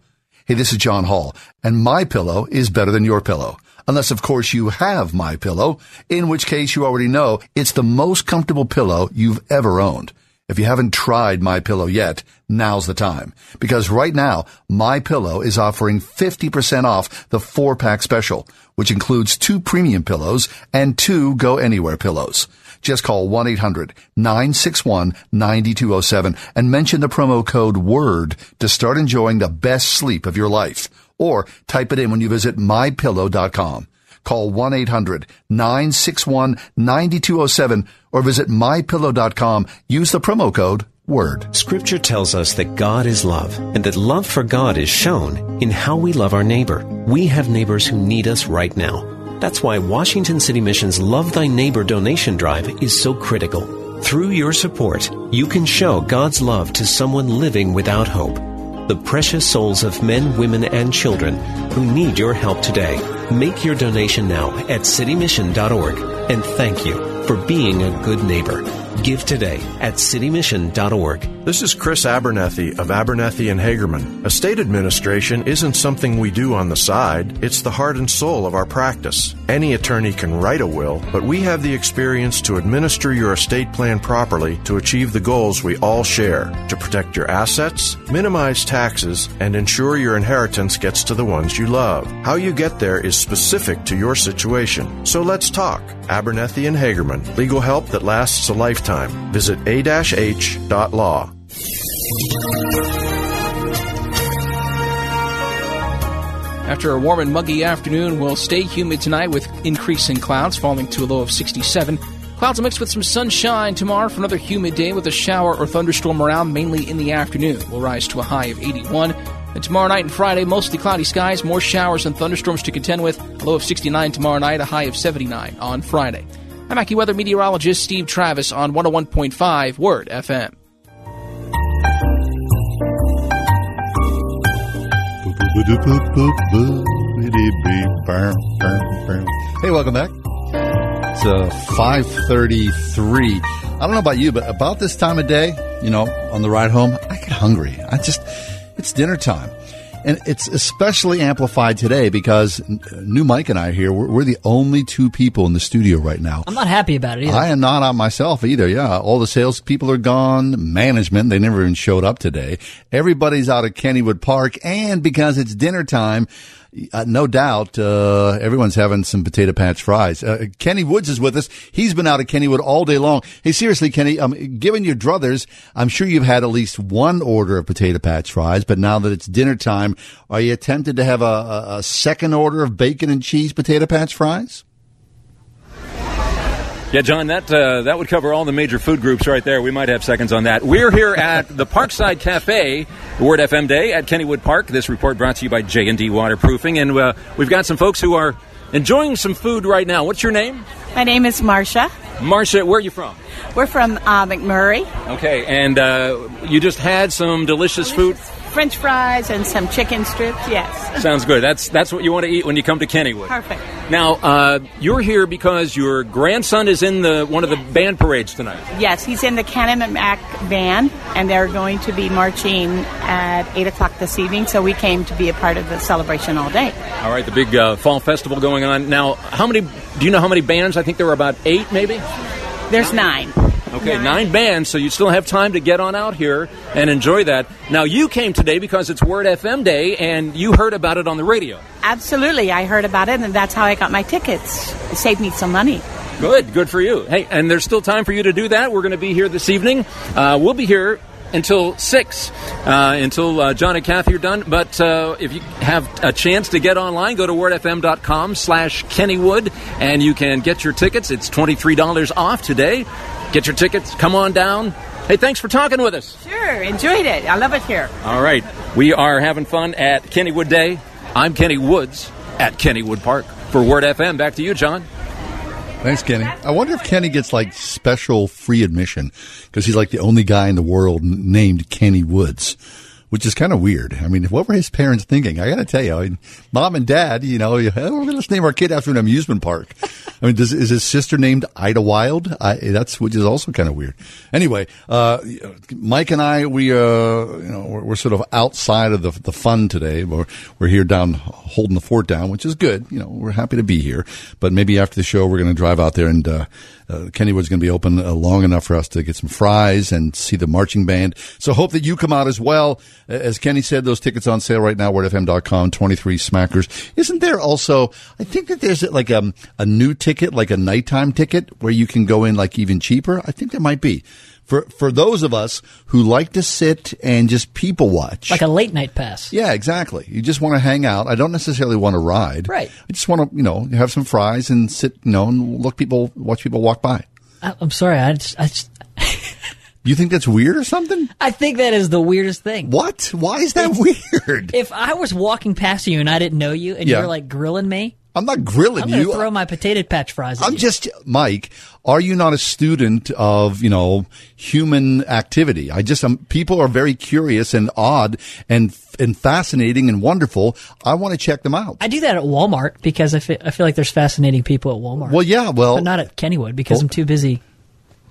Hey, this is John Hall, and My Pillow is better than your pillow. Unless, of course, you have My Pillow, in which case you already know it's the most comfortable pillow you've ever owned. If you haven't tried My Pillow yet, now's the time. Because right now, My Pillow is offering 50% off the four pack special, which includes two premium pillows and two go anywhere pillows. Just call 1-800-961-9207 and mention the promo code WORD to start enjoying the best sleep of your life. Or type it in when you visit mypillow.com. Call 1-800-961-9207 or visit mypillow.com. Use the promo code WORD. Scripture tells us that God is love and that love for God is shown in how we love our neighbor. We have neighbors who need us right now. That's why Washington City Mission's Love Thy Neighbor donation drive is so critical. Through your support, you can show God's love to someone living without hope. The precious souls of men, women, and children who need your help today. Make your donation now at citymission.org and thank you for being a good neighbor. Give today at citymission.org. This is Chris Abernethy of Abernethy and Hagerman. Estate administration isn't something we do on the side, it's the heart and soul of our practice. Any attorney can write a will, but we have the experience to administer your estate plan properly to achieve the goals we all share to protect your assets, minimize taxes, and ensure your inheritance gets to the ones you love. How you get there is specific to your situation. So let's talk. Abernethy and Hagerman. Legal help that lasts a lifetime. Visit a-h.law. After a warm and muggy afternoon, we'll stay humid tonight with increasing clouds falling to a low of 67. Clouds mixed with some sunshine tomorrow for another humid day with a shower or thunderstorm around mainly in the afternoon. We'll rise to a high of 81. And tomorrow night and Friday, mostly cloudy skies, more showers and thunderstorms to contend with. A low of 69 tomorrow night, a high of 79 on Friday. I'm AccuWeather meteorologist Steve Travis on 101.5 Word FM. Hey, welcome back. It's uh, 5.33. I don't know about you, but about this time of day, you know, on the ride home, I get hungry. I just, it's dinner time. And it's especially amplified today because new Mike and I here, we're, we're, the only two people in the studio right now. I'm not happy about it either. I am not on myself either. Yeah. All the salespeople are gone. Management, they never even showed up today. Everybody's out at Kennywood Park. And because it's dinner time, uh, no doubt, uh, everyone's having some potato patch fries. Uh, Kenny Woods is with us. He's been out at Kennywood all day long. Hey, seriously, Kenny, um, given your druthers, I'm sure you've had at least one order of potato patch fries, but now that it's dinner time, are you tempted to have a, a, a second order of bacon and cheese potato patch fries? Yeah, John, that uh, that would cover all the major food groups right there. We might have seconds on that. We're here at the Parkside Cafe, Word FM Day at Kennywood Park. This report brought to you by J and D Waterproofing, and uh, we've got some folks who are enjoying some food right now. What's your name? My name is Marcia. Marcia, where are you from? We're from uh, McMurray. Okay, and uh, you just had some delicious, delicious food. French fries and some chicken strips. Yes. Sounds good. That's that's what you want to eat when you come to Kennywood. Perfect. Now uh, you're here because your grandson is in the one of the band parades tonight. Yes, he's in the Canon Mac band, and they're going to be marching at eight o'clock this evening. So we came to be a part of the celebration all day. All right, the big uh, fall festival going on now. How many? Do you know how many bands? I think there were about eight, maybe. There's nine. Okay, nine. nine. bands, so you still have time to get on out here and enjoy that. Now, you came today because it's Word FM Day, and you heard about it on the radio. Absolutely, I heard about it, and that's how I got my tickets. It saved me some money. Good, good for you. Hey, and there's still time for you to do that. We're going to be here this evening. Uh, we'll be here until 6, uh, until uh, John and Kathy are done. But uh, if you have a chance to get online, go to wordfm.com slash Kennywood, and you can get your tickets. It's $23 off today. Get your tickets. Come on down. Hey, thanks for talking with us. Sure, enjoyed it. I love it here. All right. We are having fun at Kennywood Day. I'm Kenny Woods at Kennywood Park. For Word FM, back to you, John. Thanks, Kenny. I wonder if Kenny gets like special free admission because he's like the only guy in the world named Kenny Woods which is kind of weird. I mean, what were his parents thinking? I got to tell you, I mean, mom and dad, you know, let's name our kid after an amusement park. I mean, does, is his sister named Idlewild? I, that's which is also kind of weird. Anyway, uh, Mike and I, we, uh, you know, we're, we're, sort of outside of the the fun today. We're we're here down holding the fort down, which is good. You know, we're happy to be here. But maybe after the show, we're going to drive out there and. Uh, Kennywood's going to be open uh, long enough for us to get some fries and see the marching band. So hope that you come out as well. As Kenny said, those tickets on sale right now, wordfm.com, 23 smackers. Isn't there also, I think that there's like a, a new ticket, like a nighttime ticket where you can go in like even cheaper? I think there might be for for those of us who like to sit and just people watch, like a late night pass. Yeah, exactly. You just want to hang out. I don't necessarily want to ride. Right. I just want to, you know, have some fries and sit, you know, and look people watch people walk by. I, am sorry. I just, I just You think that's weird or something? I think that is the weirdest thing. What? Why is that weird? If I was walking past you and I didn't know you and yeah. you were like grilling me, I'm not grilling I'm you. Throw my potato patch fries. I'm you. just Mike. Are you not a student of you know human activity? I just um, people are very curious and odd and and fascinating and wonderful. I want to check them out. I do that at Walmart because I feel, I feel like there's fascinating people at Walmart. Well, yeah, well, but not at Kennywood because well, I'm too busy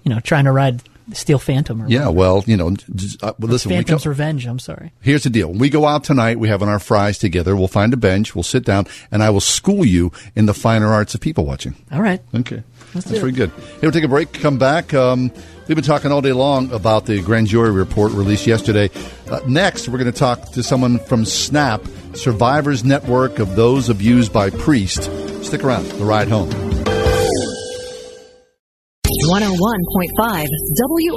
you know, trying to ride Steel Phantom. Or yeah, well, you know, just, uh, well, listen. Phantom's we Revenge. I'm sorry. Here's the deal: when we go out tonight, we have on our fries together. We'll find a bench. We'll sit down, and I will school you in the finer arts of people watching. All right. Okay. Let's That's do very it. good. Hey, we'll take a break. Come back. Um, we've been talking all day long about the grand jury report released yesterday. Uh, next, we're going to talk to someone from SNAP, Survivors Network of Those Abused by Priest. Stick around. The ride home. 101.5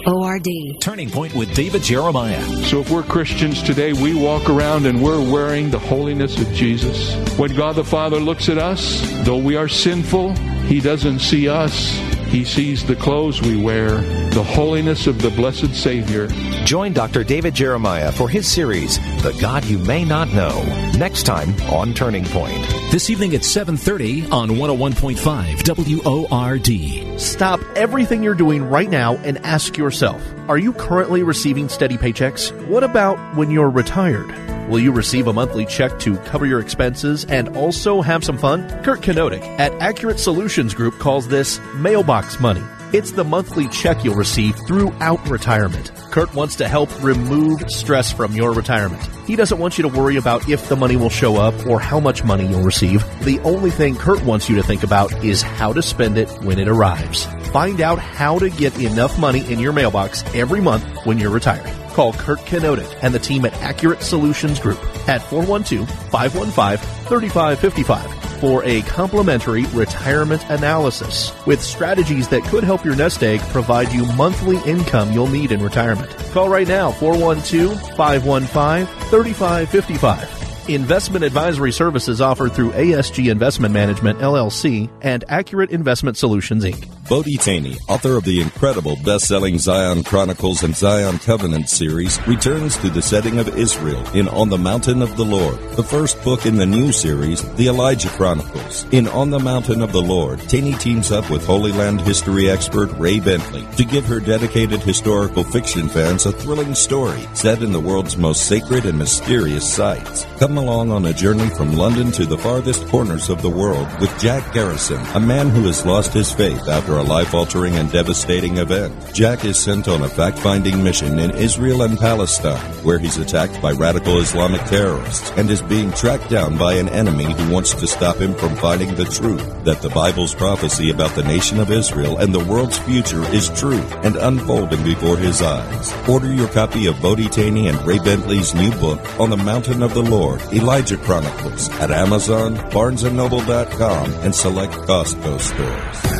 WORD. Turning Point with David Jeremiah. So if we're Christians today, we walk around and we're wearing the holiness of Jesus. When God the Father looks at us, though we are sinful, He doesn't see us. He sees the clothes we wear, the holiness of the blessed Savior. Join Dr. David Jeremiah for his series, The God You May Not Know, next time on Turning Point. This evening at 7:30 on 101.5 WORD. Stop everything you're doing right now and ask yourself, are you currently receiving steady paychecks? What about when you're retired? Will you receive a monthly check to cover your expenses and also have some fun? Kurt Kenotic at Accurate Solutions Group calls this mailbox money. It's the monthly check you'll receive throughout retirement. Kurt wants to help remove stress from your retirement. He doesn't want you to worry about if the money will show up or how much money you'll receive. The only thing Kurt wants you to think about is how to spend it when it arrives. Find out how to get enough money in your mailbox every month when you're retiring. Call Kurt Kenotic and the team at Accurate Solutions Group at 412-515-3555 for a complimentary retirement analysis with strategies that could help your nest egg provide you monthly income you'll need in retirement. Call right now 412-515-3555. Investment advisory services offered through ASG Investment Management LLC and Accurate Investment Solutions Inc. Bodie Thoene, author of the incredible best-selling Zion Chronicles and Zion Covenant series, returns to the setting of Israel in On the Mountain of the Lord, the first book in the new series, the Elijah Chronicles. In On the Mountain of the Lord, Thoene teams up with Holy Land history expert Ray Bentley to give her dedicated historical fiction fans a thrilling story set in the world's most sacred and mysterious sites. Come along on a journey from London to the farthest corners of the world with Jack Garrison, a man who has lost his faith after a life altering and devastating event. Jack is sent on a fact finding mission in Israel and Palestine, where he's attacked by radical Islamic terrorists and is being tracked down by an enemy who wants to stop him from finding the truth that the Bible's prophecy about the nation of Israel and the world's future is true and unfolding before his eyes. Order your copy of Bodie Thoene and Ray Bentley's new book, On the Mountain of the Lord, Elijah Chronicles, at Amazon, BarnesandNoble.com, and select Costco stores.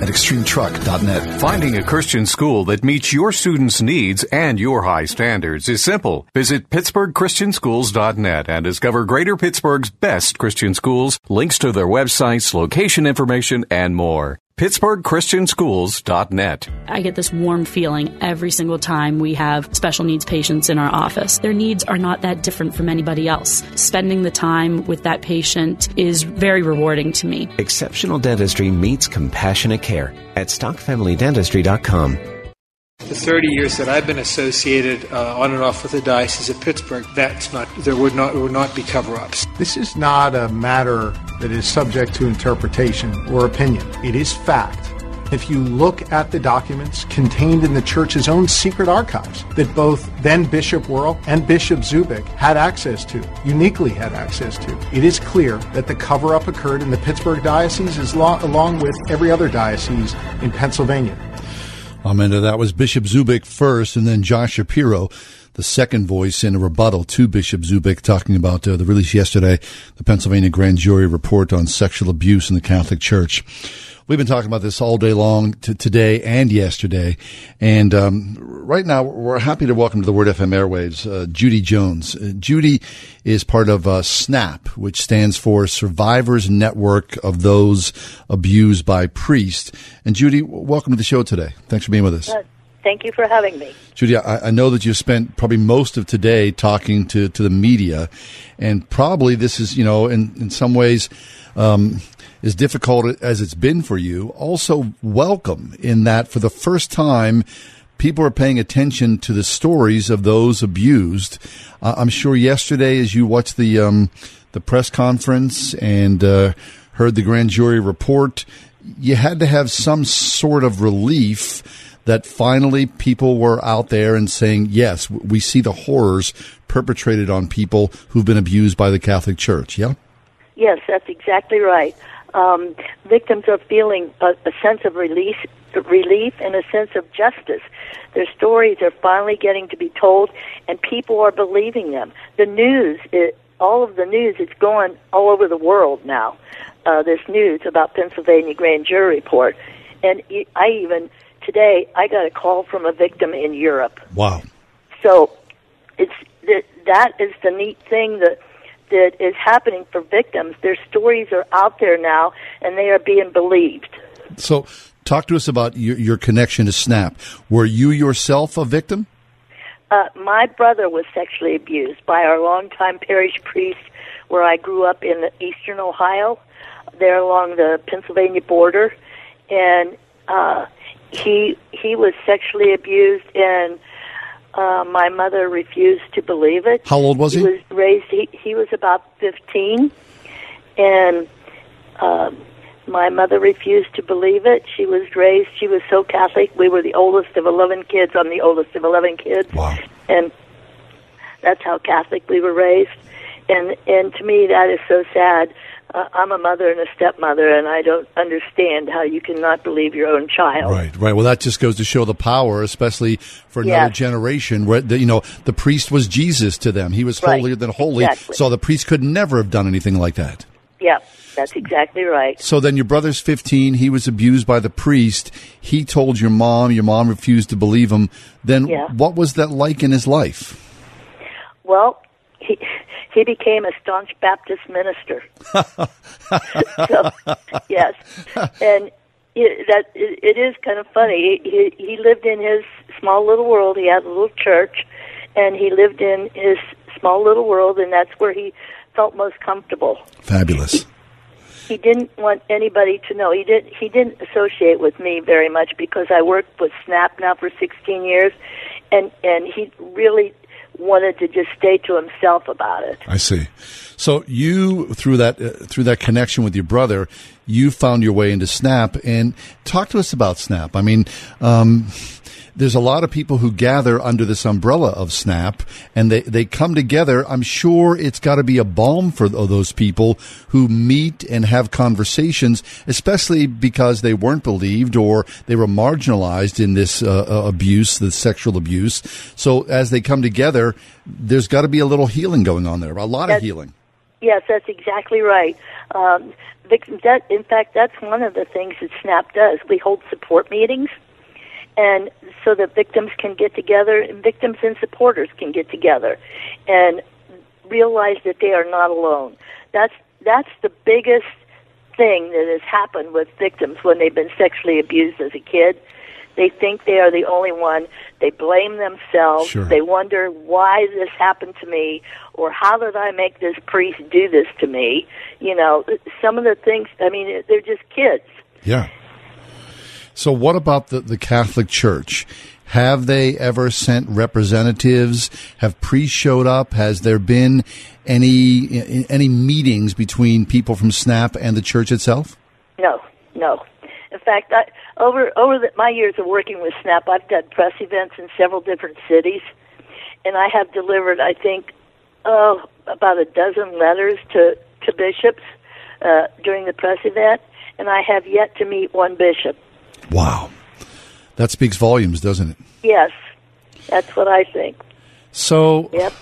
At extremetruck.net. Finding a Christian school that meets your students' needs and your high standards is simple. Visit PittsburghChristianSchools.net and discover Greater Pittsburgh's best Christian schools, links to their websites, location information, and more. PittsburghChristianSchools.net. I get this warm feeling every single time we have special needs patients in our office. Their needs are not that different from anybody else. Spending the time with that patient is very rewarding to me. Exceptional dentistry meets compassionate care at stockfamilydentistry.com. The 30 years that I've been associated uh, on and off with the Diocese of Pittsburgh, that's not there would not would not be cover-ups. This is not a matter that is subject to interpretation or opinion. It is fact. If you look at the documents contained in the church's own secret archives that both then Bishop Wuerl and Bishop Zubik had access to, uniquely had access to, it is clear that the cover up occurred in the Pittsburgh Diocese as lo- along with every other diocese in Pennsylvania. Amen. That was Bishop Zubik first, and then Josh Shapiro, the second voice in a rebuttal to Bishop Zubik, talking about uh, the release yesterday, the Pennsylvania grand jury report on sexual abuse in the Catholic Church. We've been talking about this all day long, t- today and yesterday. And um, right now, we're happy to welcome to the Word FM airwaves uh, Judy Jones. Uh, Judy is part of uh, SNAP, which stands for Survivors Network of Those Abused by Priests. And Judy, welcome to the show today. Thanks for being with us. Thank you for having me. Judy, I, I, know that you spent probably most of today talking to, to the media, and probably this is, you know, in, in some ways, um, as difficult as it's been for you, also welcome in that for the first time, people are paying attention to the stories of those abused. Uh, I'm sure yesterday, as you watched the um, the press conference and uh, heard the grand jury report, you had to have some sort of relief that finally people were out there and saying, yes, we see the horrors perpetrated on people who've been abused by the Catholic Church. Yeah? Yes, that's exactly right. Um, victims are feeling a, a sense of release, relief and a sense of justice. Their stories are finally getting to be told, and people are believing them. The news, it, all of the news, it's going all over the world now. Uh, this news about Pennsylvania grand jury report, and I even today I got a call from a victim in Europe. Wow! So it's that that is the neat thing that that is happening for victims. Their stories are out there now, and they are being believed. So, talk to us about your, your connection to SNAP. Were you yourself a victim? Uh, my brother was sexually abused by our longtime parish priest where I grew up in eastern Ohio, there along the Pennsylvania border, and uh, he he was sexually abused, and uh, my mother refused to believe it. How old was he? He was raised. He he was about fifteen, and. Um, my mother refused to believe it. She was raised, she was so Catholic. We were the oldest of 11 kids. I'm the oldest of 11 kids. Wow. And that's how Catholic we were raised. And and to me that is so sad. I'm a mother and a stepmother, and I don't understand how you cannot believe your own child. Right, right. Well, that just goes to show the power, especially for another Yes. generation. Where the, you know the priest was Jesus to them; he was Right, holier than holy. exactly. So the priest could never have done anything like that. Yeah, that's exactly right. So then your brother's 15. He was abused by the priest. He told your mom. Your mom refused to believe him. Then Yeah. what was that like in his life? Well, he he became a staunch Baptist minister. so, yes, and it, that it, it is kind of funny. He he lived in his small little world. He had a little church, and he lived in his small little world, and that's where he felt most comfortable. Fabulous. He didn't want anybody to know. He didn't. He didn't associate with me very much because I worked with Snap now for 16 years, and and he really wanted to just stay to himself about it. I see. So you through that uh, through that connection with your brother, you found your way into Snap and talk to us about Snap. I mean, um, there's a lot of people who gather under this umbrella of Snap, and they they come together. I'm sure it's got to be a balm for those people who meet and have conversations, especially because they weren't believed or they were marginalized in this uh, uh, abuse, the sexual abuse. So as they come together, there's got to be a little healing going on there, a lot of healing. Yes, that's exactly right. Um, that, in fact, that's one of the things that SNAP does. We hold support meetings, and so that victims can get together, and victims and supporters can get together, and realize that they are not alone. That's that's the biggest thing that has happened with victims when they've been sexually abused as a kid. They think they are the only one. They blame themselves. Sure. They wonder why this happened to me or how did I make this priest do this to me? You know, some of the things, I mean, they're just kids. Yeah. So, what about the, the Catholic Church? Have they ever sent representatives? Have priests showed up? Has there been any any meetings between people from SNAP and the church itself? No, no. In fact, I, over over the, my years of working with SNAP, I've done press events in several different cities, and I have delivered, I think, oh, about a dozen letters to to bishops uh, during the press event, and I have yet to meet one bishop. Wow. That speaks volumes, doesn't it? Yes, that's what I think. So, Yep.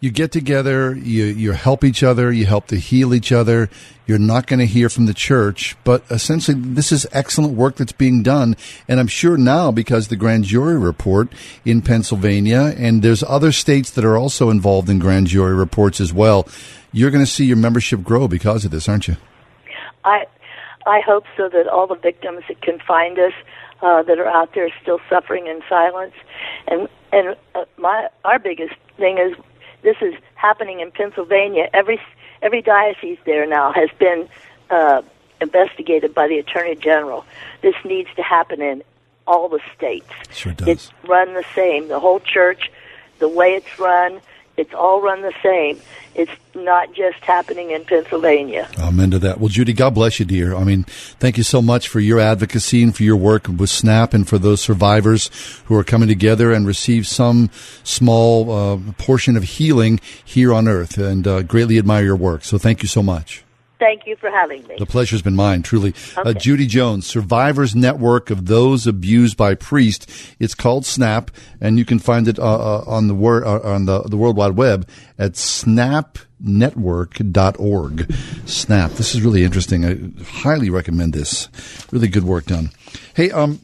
you get together, you, you help each other, you help to heal each other. You're not going to hear from the church, but essentially, this is excellent work that's being done. And I'm sure now, because the grand jury report in Pennsylvania, and there's other states that are also involved in grand jury reports as well, you're going to see your membership grow because of this, aren't you? I I hope so that all the victims that can find us uh, that are out there still suffering in silence. And and uh, my our biggest thing is this is happening in Pennsylvania. Every every diocese there now has been uh, investigated by the Attorney General. This needs to happen in all the states. Sure does. It's run the same. The whole church, the way it's run, it's all run the same. It's not just happening in Pennsylvania. Amen to that. Well, Judy, God bless you, dear. I mean, thank you so much for your advocacy and for your work with SNAP and for those survivors who are coming together and receive some small uh, portion of healing here on earth. And uh, greatly admire your work. So thank you so much. Thank you for having me. The pleasure's been mine, truly. Uh, Judy Jones, Survivors Network of Those Abused by Priest. It's called SNAP, and you can find it uh, uh, on the word uh, on the, the World Wide Web at snapnetwork.org. Snap. This is really interesting. I highly recommend this. Really good work done. Hey, um.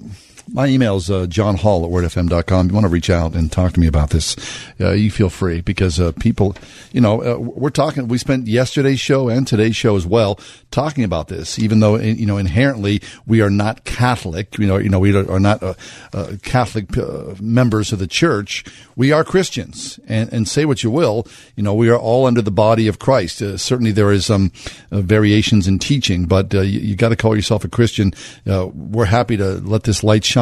My email is uh, John Hall at wordfm.com. If you want to reach out and talk to me about this, uh, you feel free because uh, people, you know, uh, we're talking, we spent yesterday's show and today's show as well talking about this, even though, you know, inherently we are not Catholic, you know, you know, we are not uh, uh, Catholic members of the church. We are Christians and, and say what you will, you know, we are all under the body of Christ. Certainly there is some uh, variations in teaching, but you, you got to call yourself a Christian. We're happy to let this light shine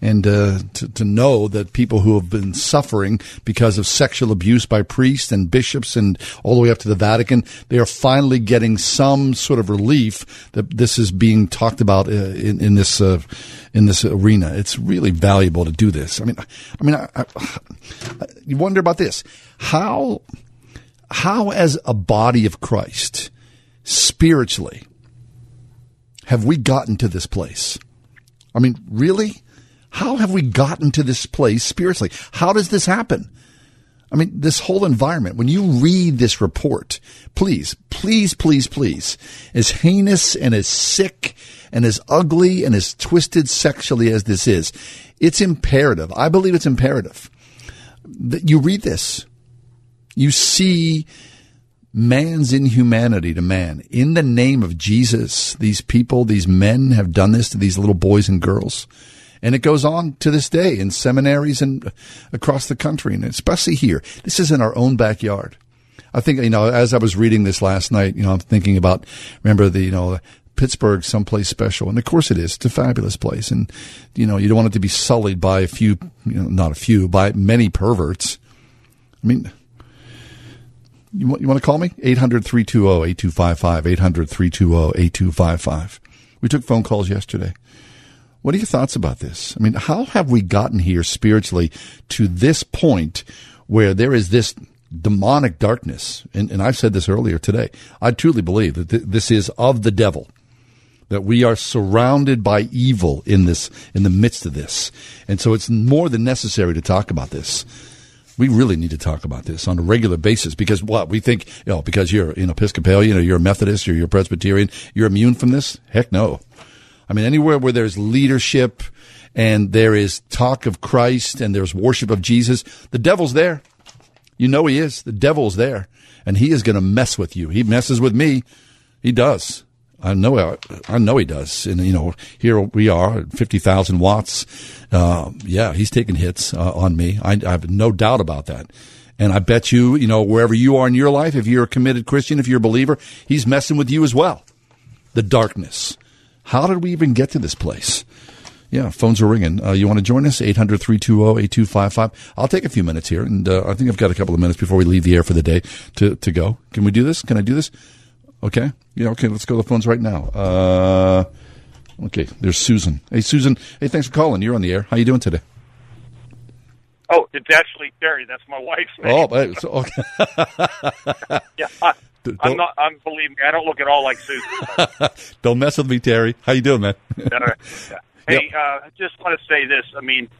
and uh, to, to know that people who have been suffering because of sexual abuse by priests and bishops and all the way up to the Vatican, they are finally getting some sort of relief that this is being talked about uh, in, in this uh, in this arena. It's really valuable to do this. I mean, I mean, I, I, you wonder about this: how how as a body of Christ spiritually have we gotten to this place? I mean, really? How have we gotten to this place spiritually? How does this happen? I mean, this whole environment, when you read this report, please, please, please, please, as heinous and as sick and as ugly and as twisted sexually as this is, it's imperative. I believe it's imperative that you read this. You see man's inhumanity to man. In the name of Jesus, these people, these men have done this to these little boys and girls. And it goes on to this day in seminaries and across the country, and especially here. This is in our own backyard. I think, you know, as I was reading this last night, you know, I'm thinking about, remember the, you know, Pittsburgh someplace special. And of course it is. It's a fabulous place. And, you know, you don't want it to be sullied by a few, you know, not a few, by many perverts. I mean, you want, you want to call me? 800 320 8255. 800 320 8255. We took phone calls yesterday. What are your thoughts about this? I mean, how have we gotten here spiritually to this point where there is this demonic darkness? And, and I've said this earlier today. I truly believe that th- this is of the devil. That we are surrounded by evil in this, in the midst of this. And so it's more than necessary to talk about this we really need to talk about this on a regular basis because what we think, you know, because you're an Episcopalian or you're a Methodist or you're a Presbyterian, you're immune from this? Heck no. I mean, anywhere where there's leadership and there is talk of Christ and there's worship of Jesus, the devil's there. You know he is. The devil's there and he is going to mess with you. He messes with me. He does. I know, I know he does. And, you know, here we are at 50,000 watts. Uh, yeah, he's taking hits uh, on me. I, I have no doubt about that. And I bet you, you know, wherever you are in your life, if you're a committed Christian, if you're a believer, he's messing with you as well. The darkness. How did we even get to this place? Yeah, phones are ringing. Uh, you want to join us? 800 320 8255. I'll take a few minutes here, and uh, I think I've got a couple of minutes before we leave the air for the day to, to go. Can we do this? Can I do this? Okay. Yeah, okay, let's go to the phones right now. Uh, okay, there's Susan. Hey, Susan. Hey, thanks for calling. You're on the air. How you doing today? Oh, it's actually Terry. That's my wife's name. Oh, so, okay. yeah, I, don't- not. I'm believe me. I don't look at all like Susan. Don't mess with me, Terry. How you doing, man? Hey, uh, I just want to say this. I mean,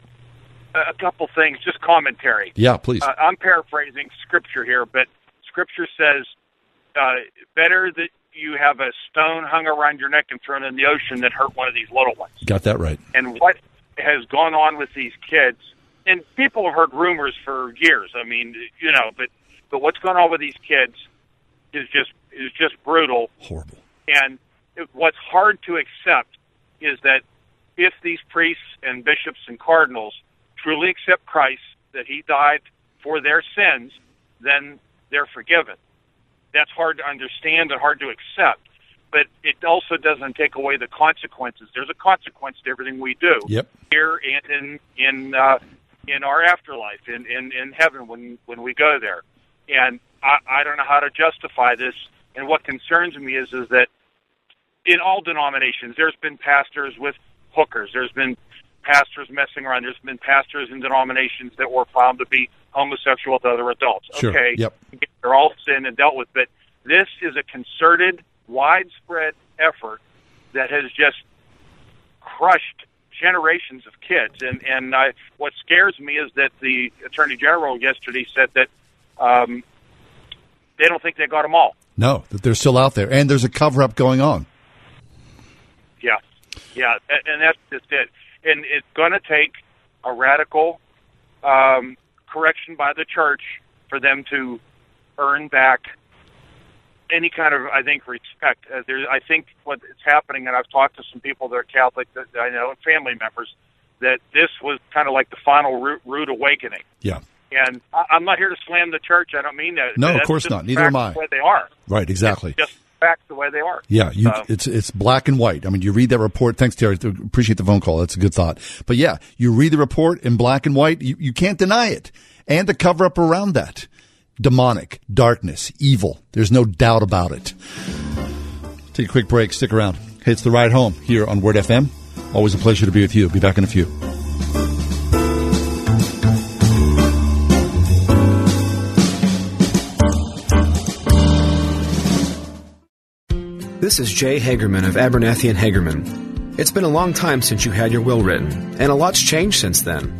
a a couple things, just commentary. Yeah, please. Uh, I'm paraphrasing scripture here, but scripture says, uh, "Better that you have a stone hung around your neck and thrown in the ocean than hurt one of these little ones." Got that right. and what has gone on with these kids and people have heard rumors for years i mean you know but but what's going on with these kids is just is just brutal horrible and it, what's hard to accept is that if these priests and bishops and cardinals truly accept Christ, that he died for their sins, then they're forgiven. That's hard to understand and hard to accept, but it also doesn't take away the consequences. There's a consequence to everything we do Yep. here and in in uh, in our afterlife, in, in in heaven when when we go there. And I, I don't know how to justify this. And what concerns me is is that in all denominations, there's been pastors with hookers. There's been pastors messing around. There's been pastors in denominations that were found to be homosexual with other adults. Sure. Okay, Yep. they're all sin and dealt with, but this is a concerted, widespread effort that has just crushed generations of kids. And and I, what scares me is that the attorney general yesterday said that um, they don't think they got them all. No, that they're still out there, and there's a cover up going on. Yeah, yeah, and that's just it. And it's going to take a radical um, correction by the church for them to earn back any kind of, I think, respect. Uh, there, I think what is happening, and I've talked to some people that are Catholic that I know, and family members, that this was kind of like the final root, root awakening. Yeah. And I, I'm not here to slam the church. I don't mean that. No, of course not. Neither am I. Way they are. Right, exactly. Just facts the way they are. Yeah, you, So- it's it's black and white. I mean, you read that report. Thanks, Terry. Appreciate the phone call. That's a good thought. But yeah, you read the report in black and white. You, you can't deny it, and the cover up around that: demonic, darkness, evil. There's no doubt about it. Take a quick break. Stick around. Hey, it's the ride home here on Word FM. Always a pleasure to be with you. Be back in a few. This is Jay Hagerman of Abernathy and Hagerman. It's been a long time since you had your will written, and a lot's changed since then.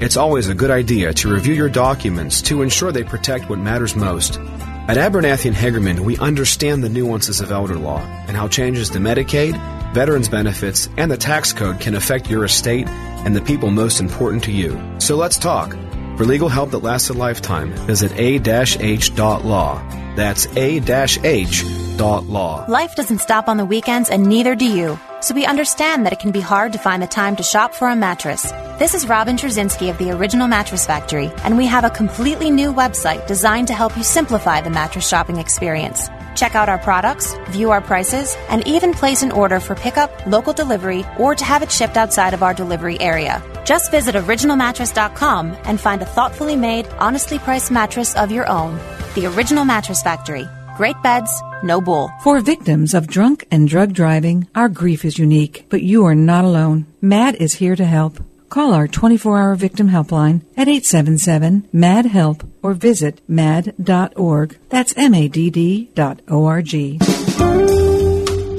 It's always a good idea to review your documents to ensure they protect what matters most. At Abernathy and Hagerman, we understand the nuances of elder law and how changes to Medicaid, veterans benefits, and the tax code can affect your estate and the people most important to you. So let's talk. For legal help that lasts a lifetime, visit a-h.law. That's a-h.law. Life doesn't stop on the weekends, and neither do you. So we understand that it can be hard to find the time to shop for a mattress. This is Robin Trzynski of the Original Mattress Factory, and we have a completely new website designed to help you simplify the mattress shopping experience. Check out our products, view our prices, and even place an order for pickup, local delivery, or to have it shipped outside of our delivery area. Just visit originalmattress.com and find a thoughtfully made, honestly priced mattress of your own. The Original Mattress Factory. Great beds, no bull. For victims of drunk and drug driving, our grief is unique, but you are not alone. MADD is here to help. Call our 24 hour victim helpline at 877 MAD HELP or visit mad.org. That's M A D D dot O R G.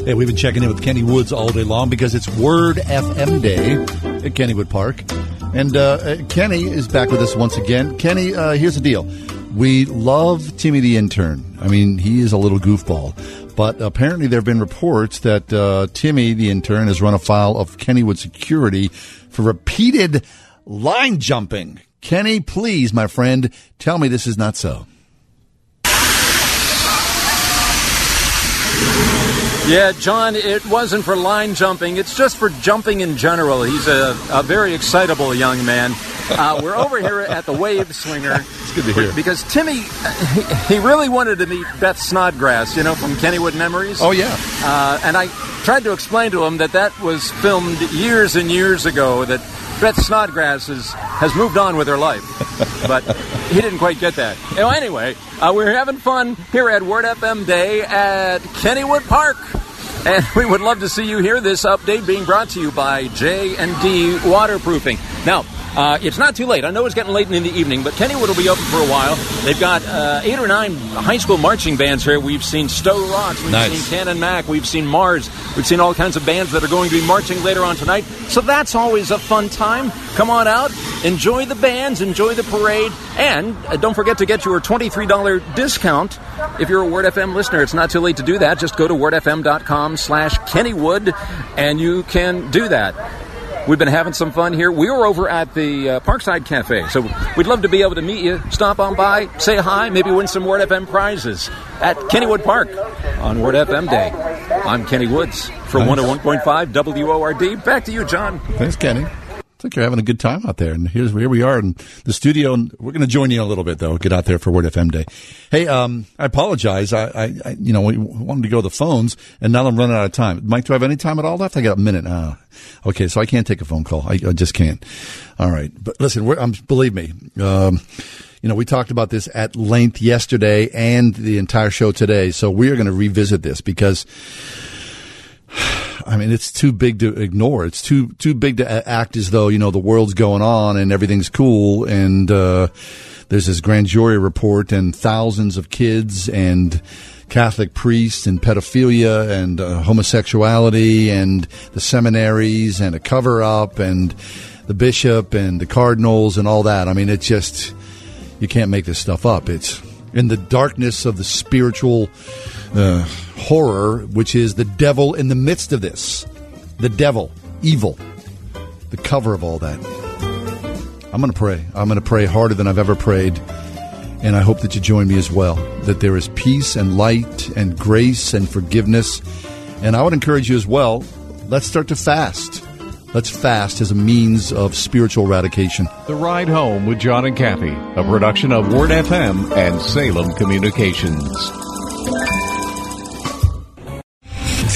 Hey, we've been checking in with Kenny Woods all day long because it's Word FM Day at Kennywood Park. And uh, uh, Kenny is back with us once again. Kenny, uh, here's the deal. We love Timmy the intern. I mean, he is a little goofball. But apparently, there have been reports that uh, Timmy the intern has run afoul of Kennywood security for repeated line jumping. Kenny, please, my friend, tell me this is not so. Yeah, John, it wasn't for line jumping. It's just for jumping in general. He's a, a very excitable young man. Uh, we're over here at the Wave Swinger. It's good to hear. Because Timmy, he, he really wanted to meet Beth Snodgrass, you know, from Kennywood Memories. Oh, yeah. Uh, and I tried to explain to him that that was filmed years and years ago, that Beth Snodgrass has, has moved on with her life. But he didn't quite get that. Anyway, uh, we're having fun here at Word FM Day at Kennywood Park. And we would love to see you here. This update being brought to you by J&D Waterproofing. Now, uh, it's not too late. I know it's getting late in the evening, but Kennywood will be open for a while. They've got uh, eight or nine high school marching bands here. We've seen Sto-Rox, we've Nice. seen Canon Mac, we've seen Mars, we've seen all kinds of bands that are going to be marching later on tonight. So that's always a fun time. Come on out, enjoy the bands, enjoy the parade, and uh, don't forget to get your $23 discount if you're a Word FM listener. It's not too late to do that. Just go to wordfm.com slash Kennywood, and you can do that. We've been having some fun here. We were over at the uh, Parkside Cafe, so we'd love to be able to meet you. Stop on by, say hi, maybe win some Word FM prizes at Kennywood Park on Word FM Day. I'm Kenny Woods from Nice. 101.5 WORD. Back to you, John. Thanks, Kenny. It's like you're having a good time out there. And here's here we are in the studio. And we're going to join you a little bit, though. Get out there for Word FM Day. Hey, um, I apologize. I, I, I, you know, we wanted to go to the phones, and now I'm running out of time. Mike, do I have any time at all left? I got a minute. Uh, okay, so I can't take a phone call. I, I just can't. All right, but listen, we're, um, believe me. Um, you know, we talked about this at length yesterday and the entire show today. So we are going to revisit this because I mean, it's too big to ignore. It's too too big to act as though you know the world's going on and everything's cool. And uh, there's this grand jury report and thousands of kids and Catholic priests and pedophilia and uh, homosexuality and the seminaries and a cover up and the bishop and the cardinals and all that. I mean, it's just you can't make this stuff up. It's in the darkness of the spiritual uh, horror, which is the devil in the midst of this. The devil, evil, the cover of all that. I'm going to pray. I'm going to pray harder than I've ever prayed. And I hope that you join me as well. That there is peace and light and grace and forgiveness. And I would encourage you as well let's start to fast. Let's fast as a means of spiritual eradication. The Ride Home with John and Kathy, a production of Word FM and Salem Communications.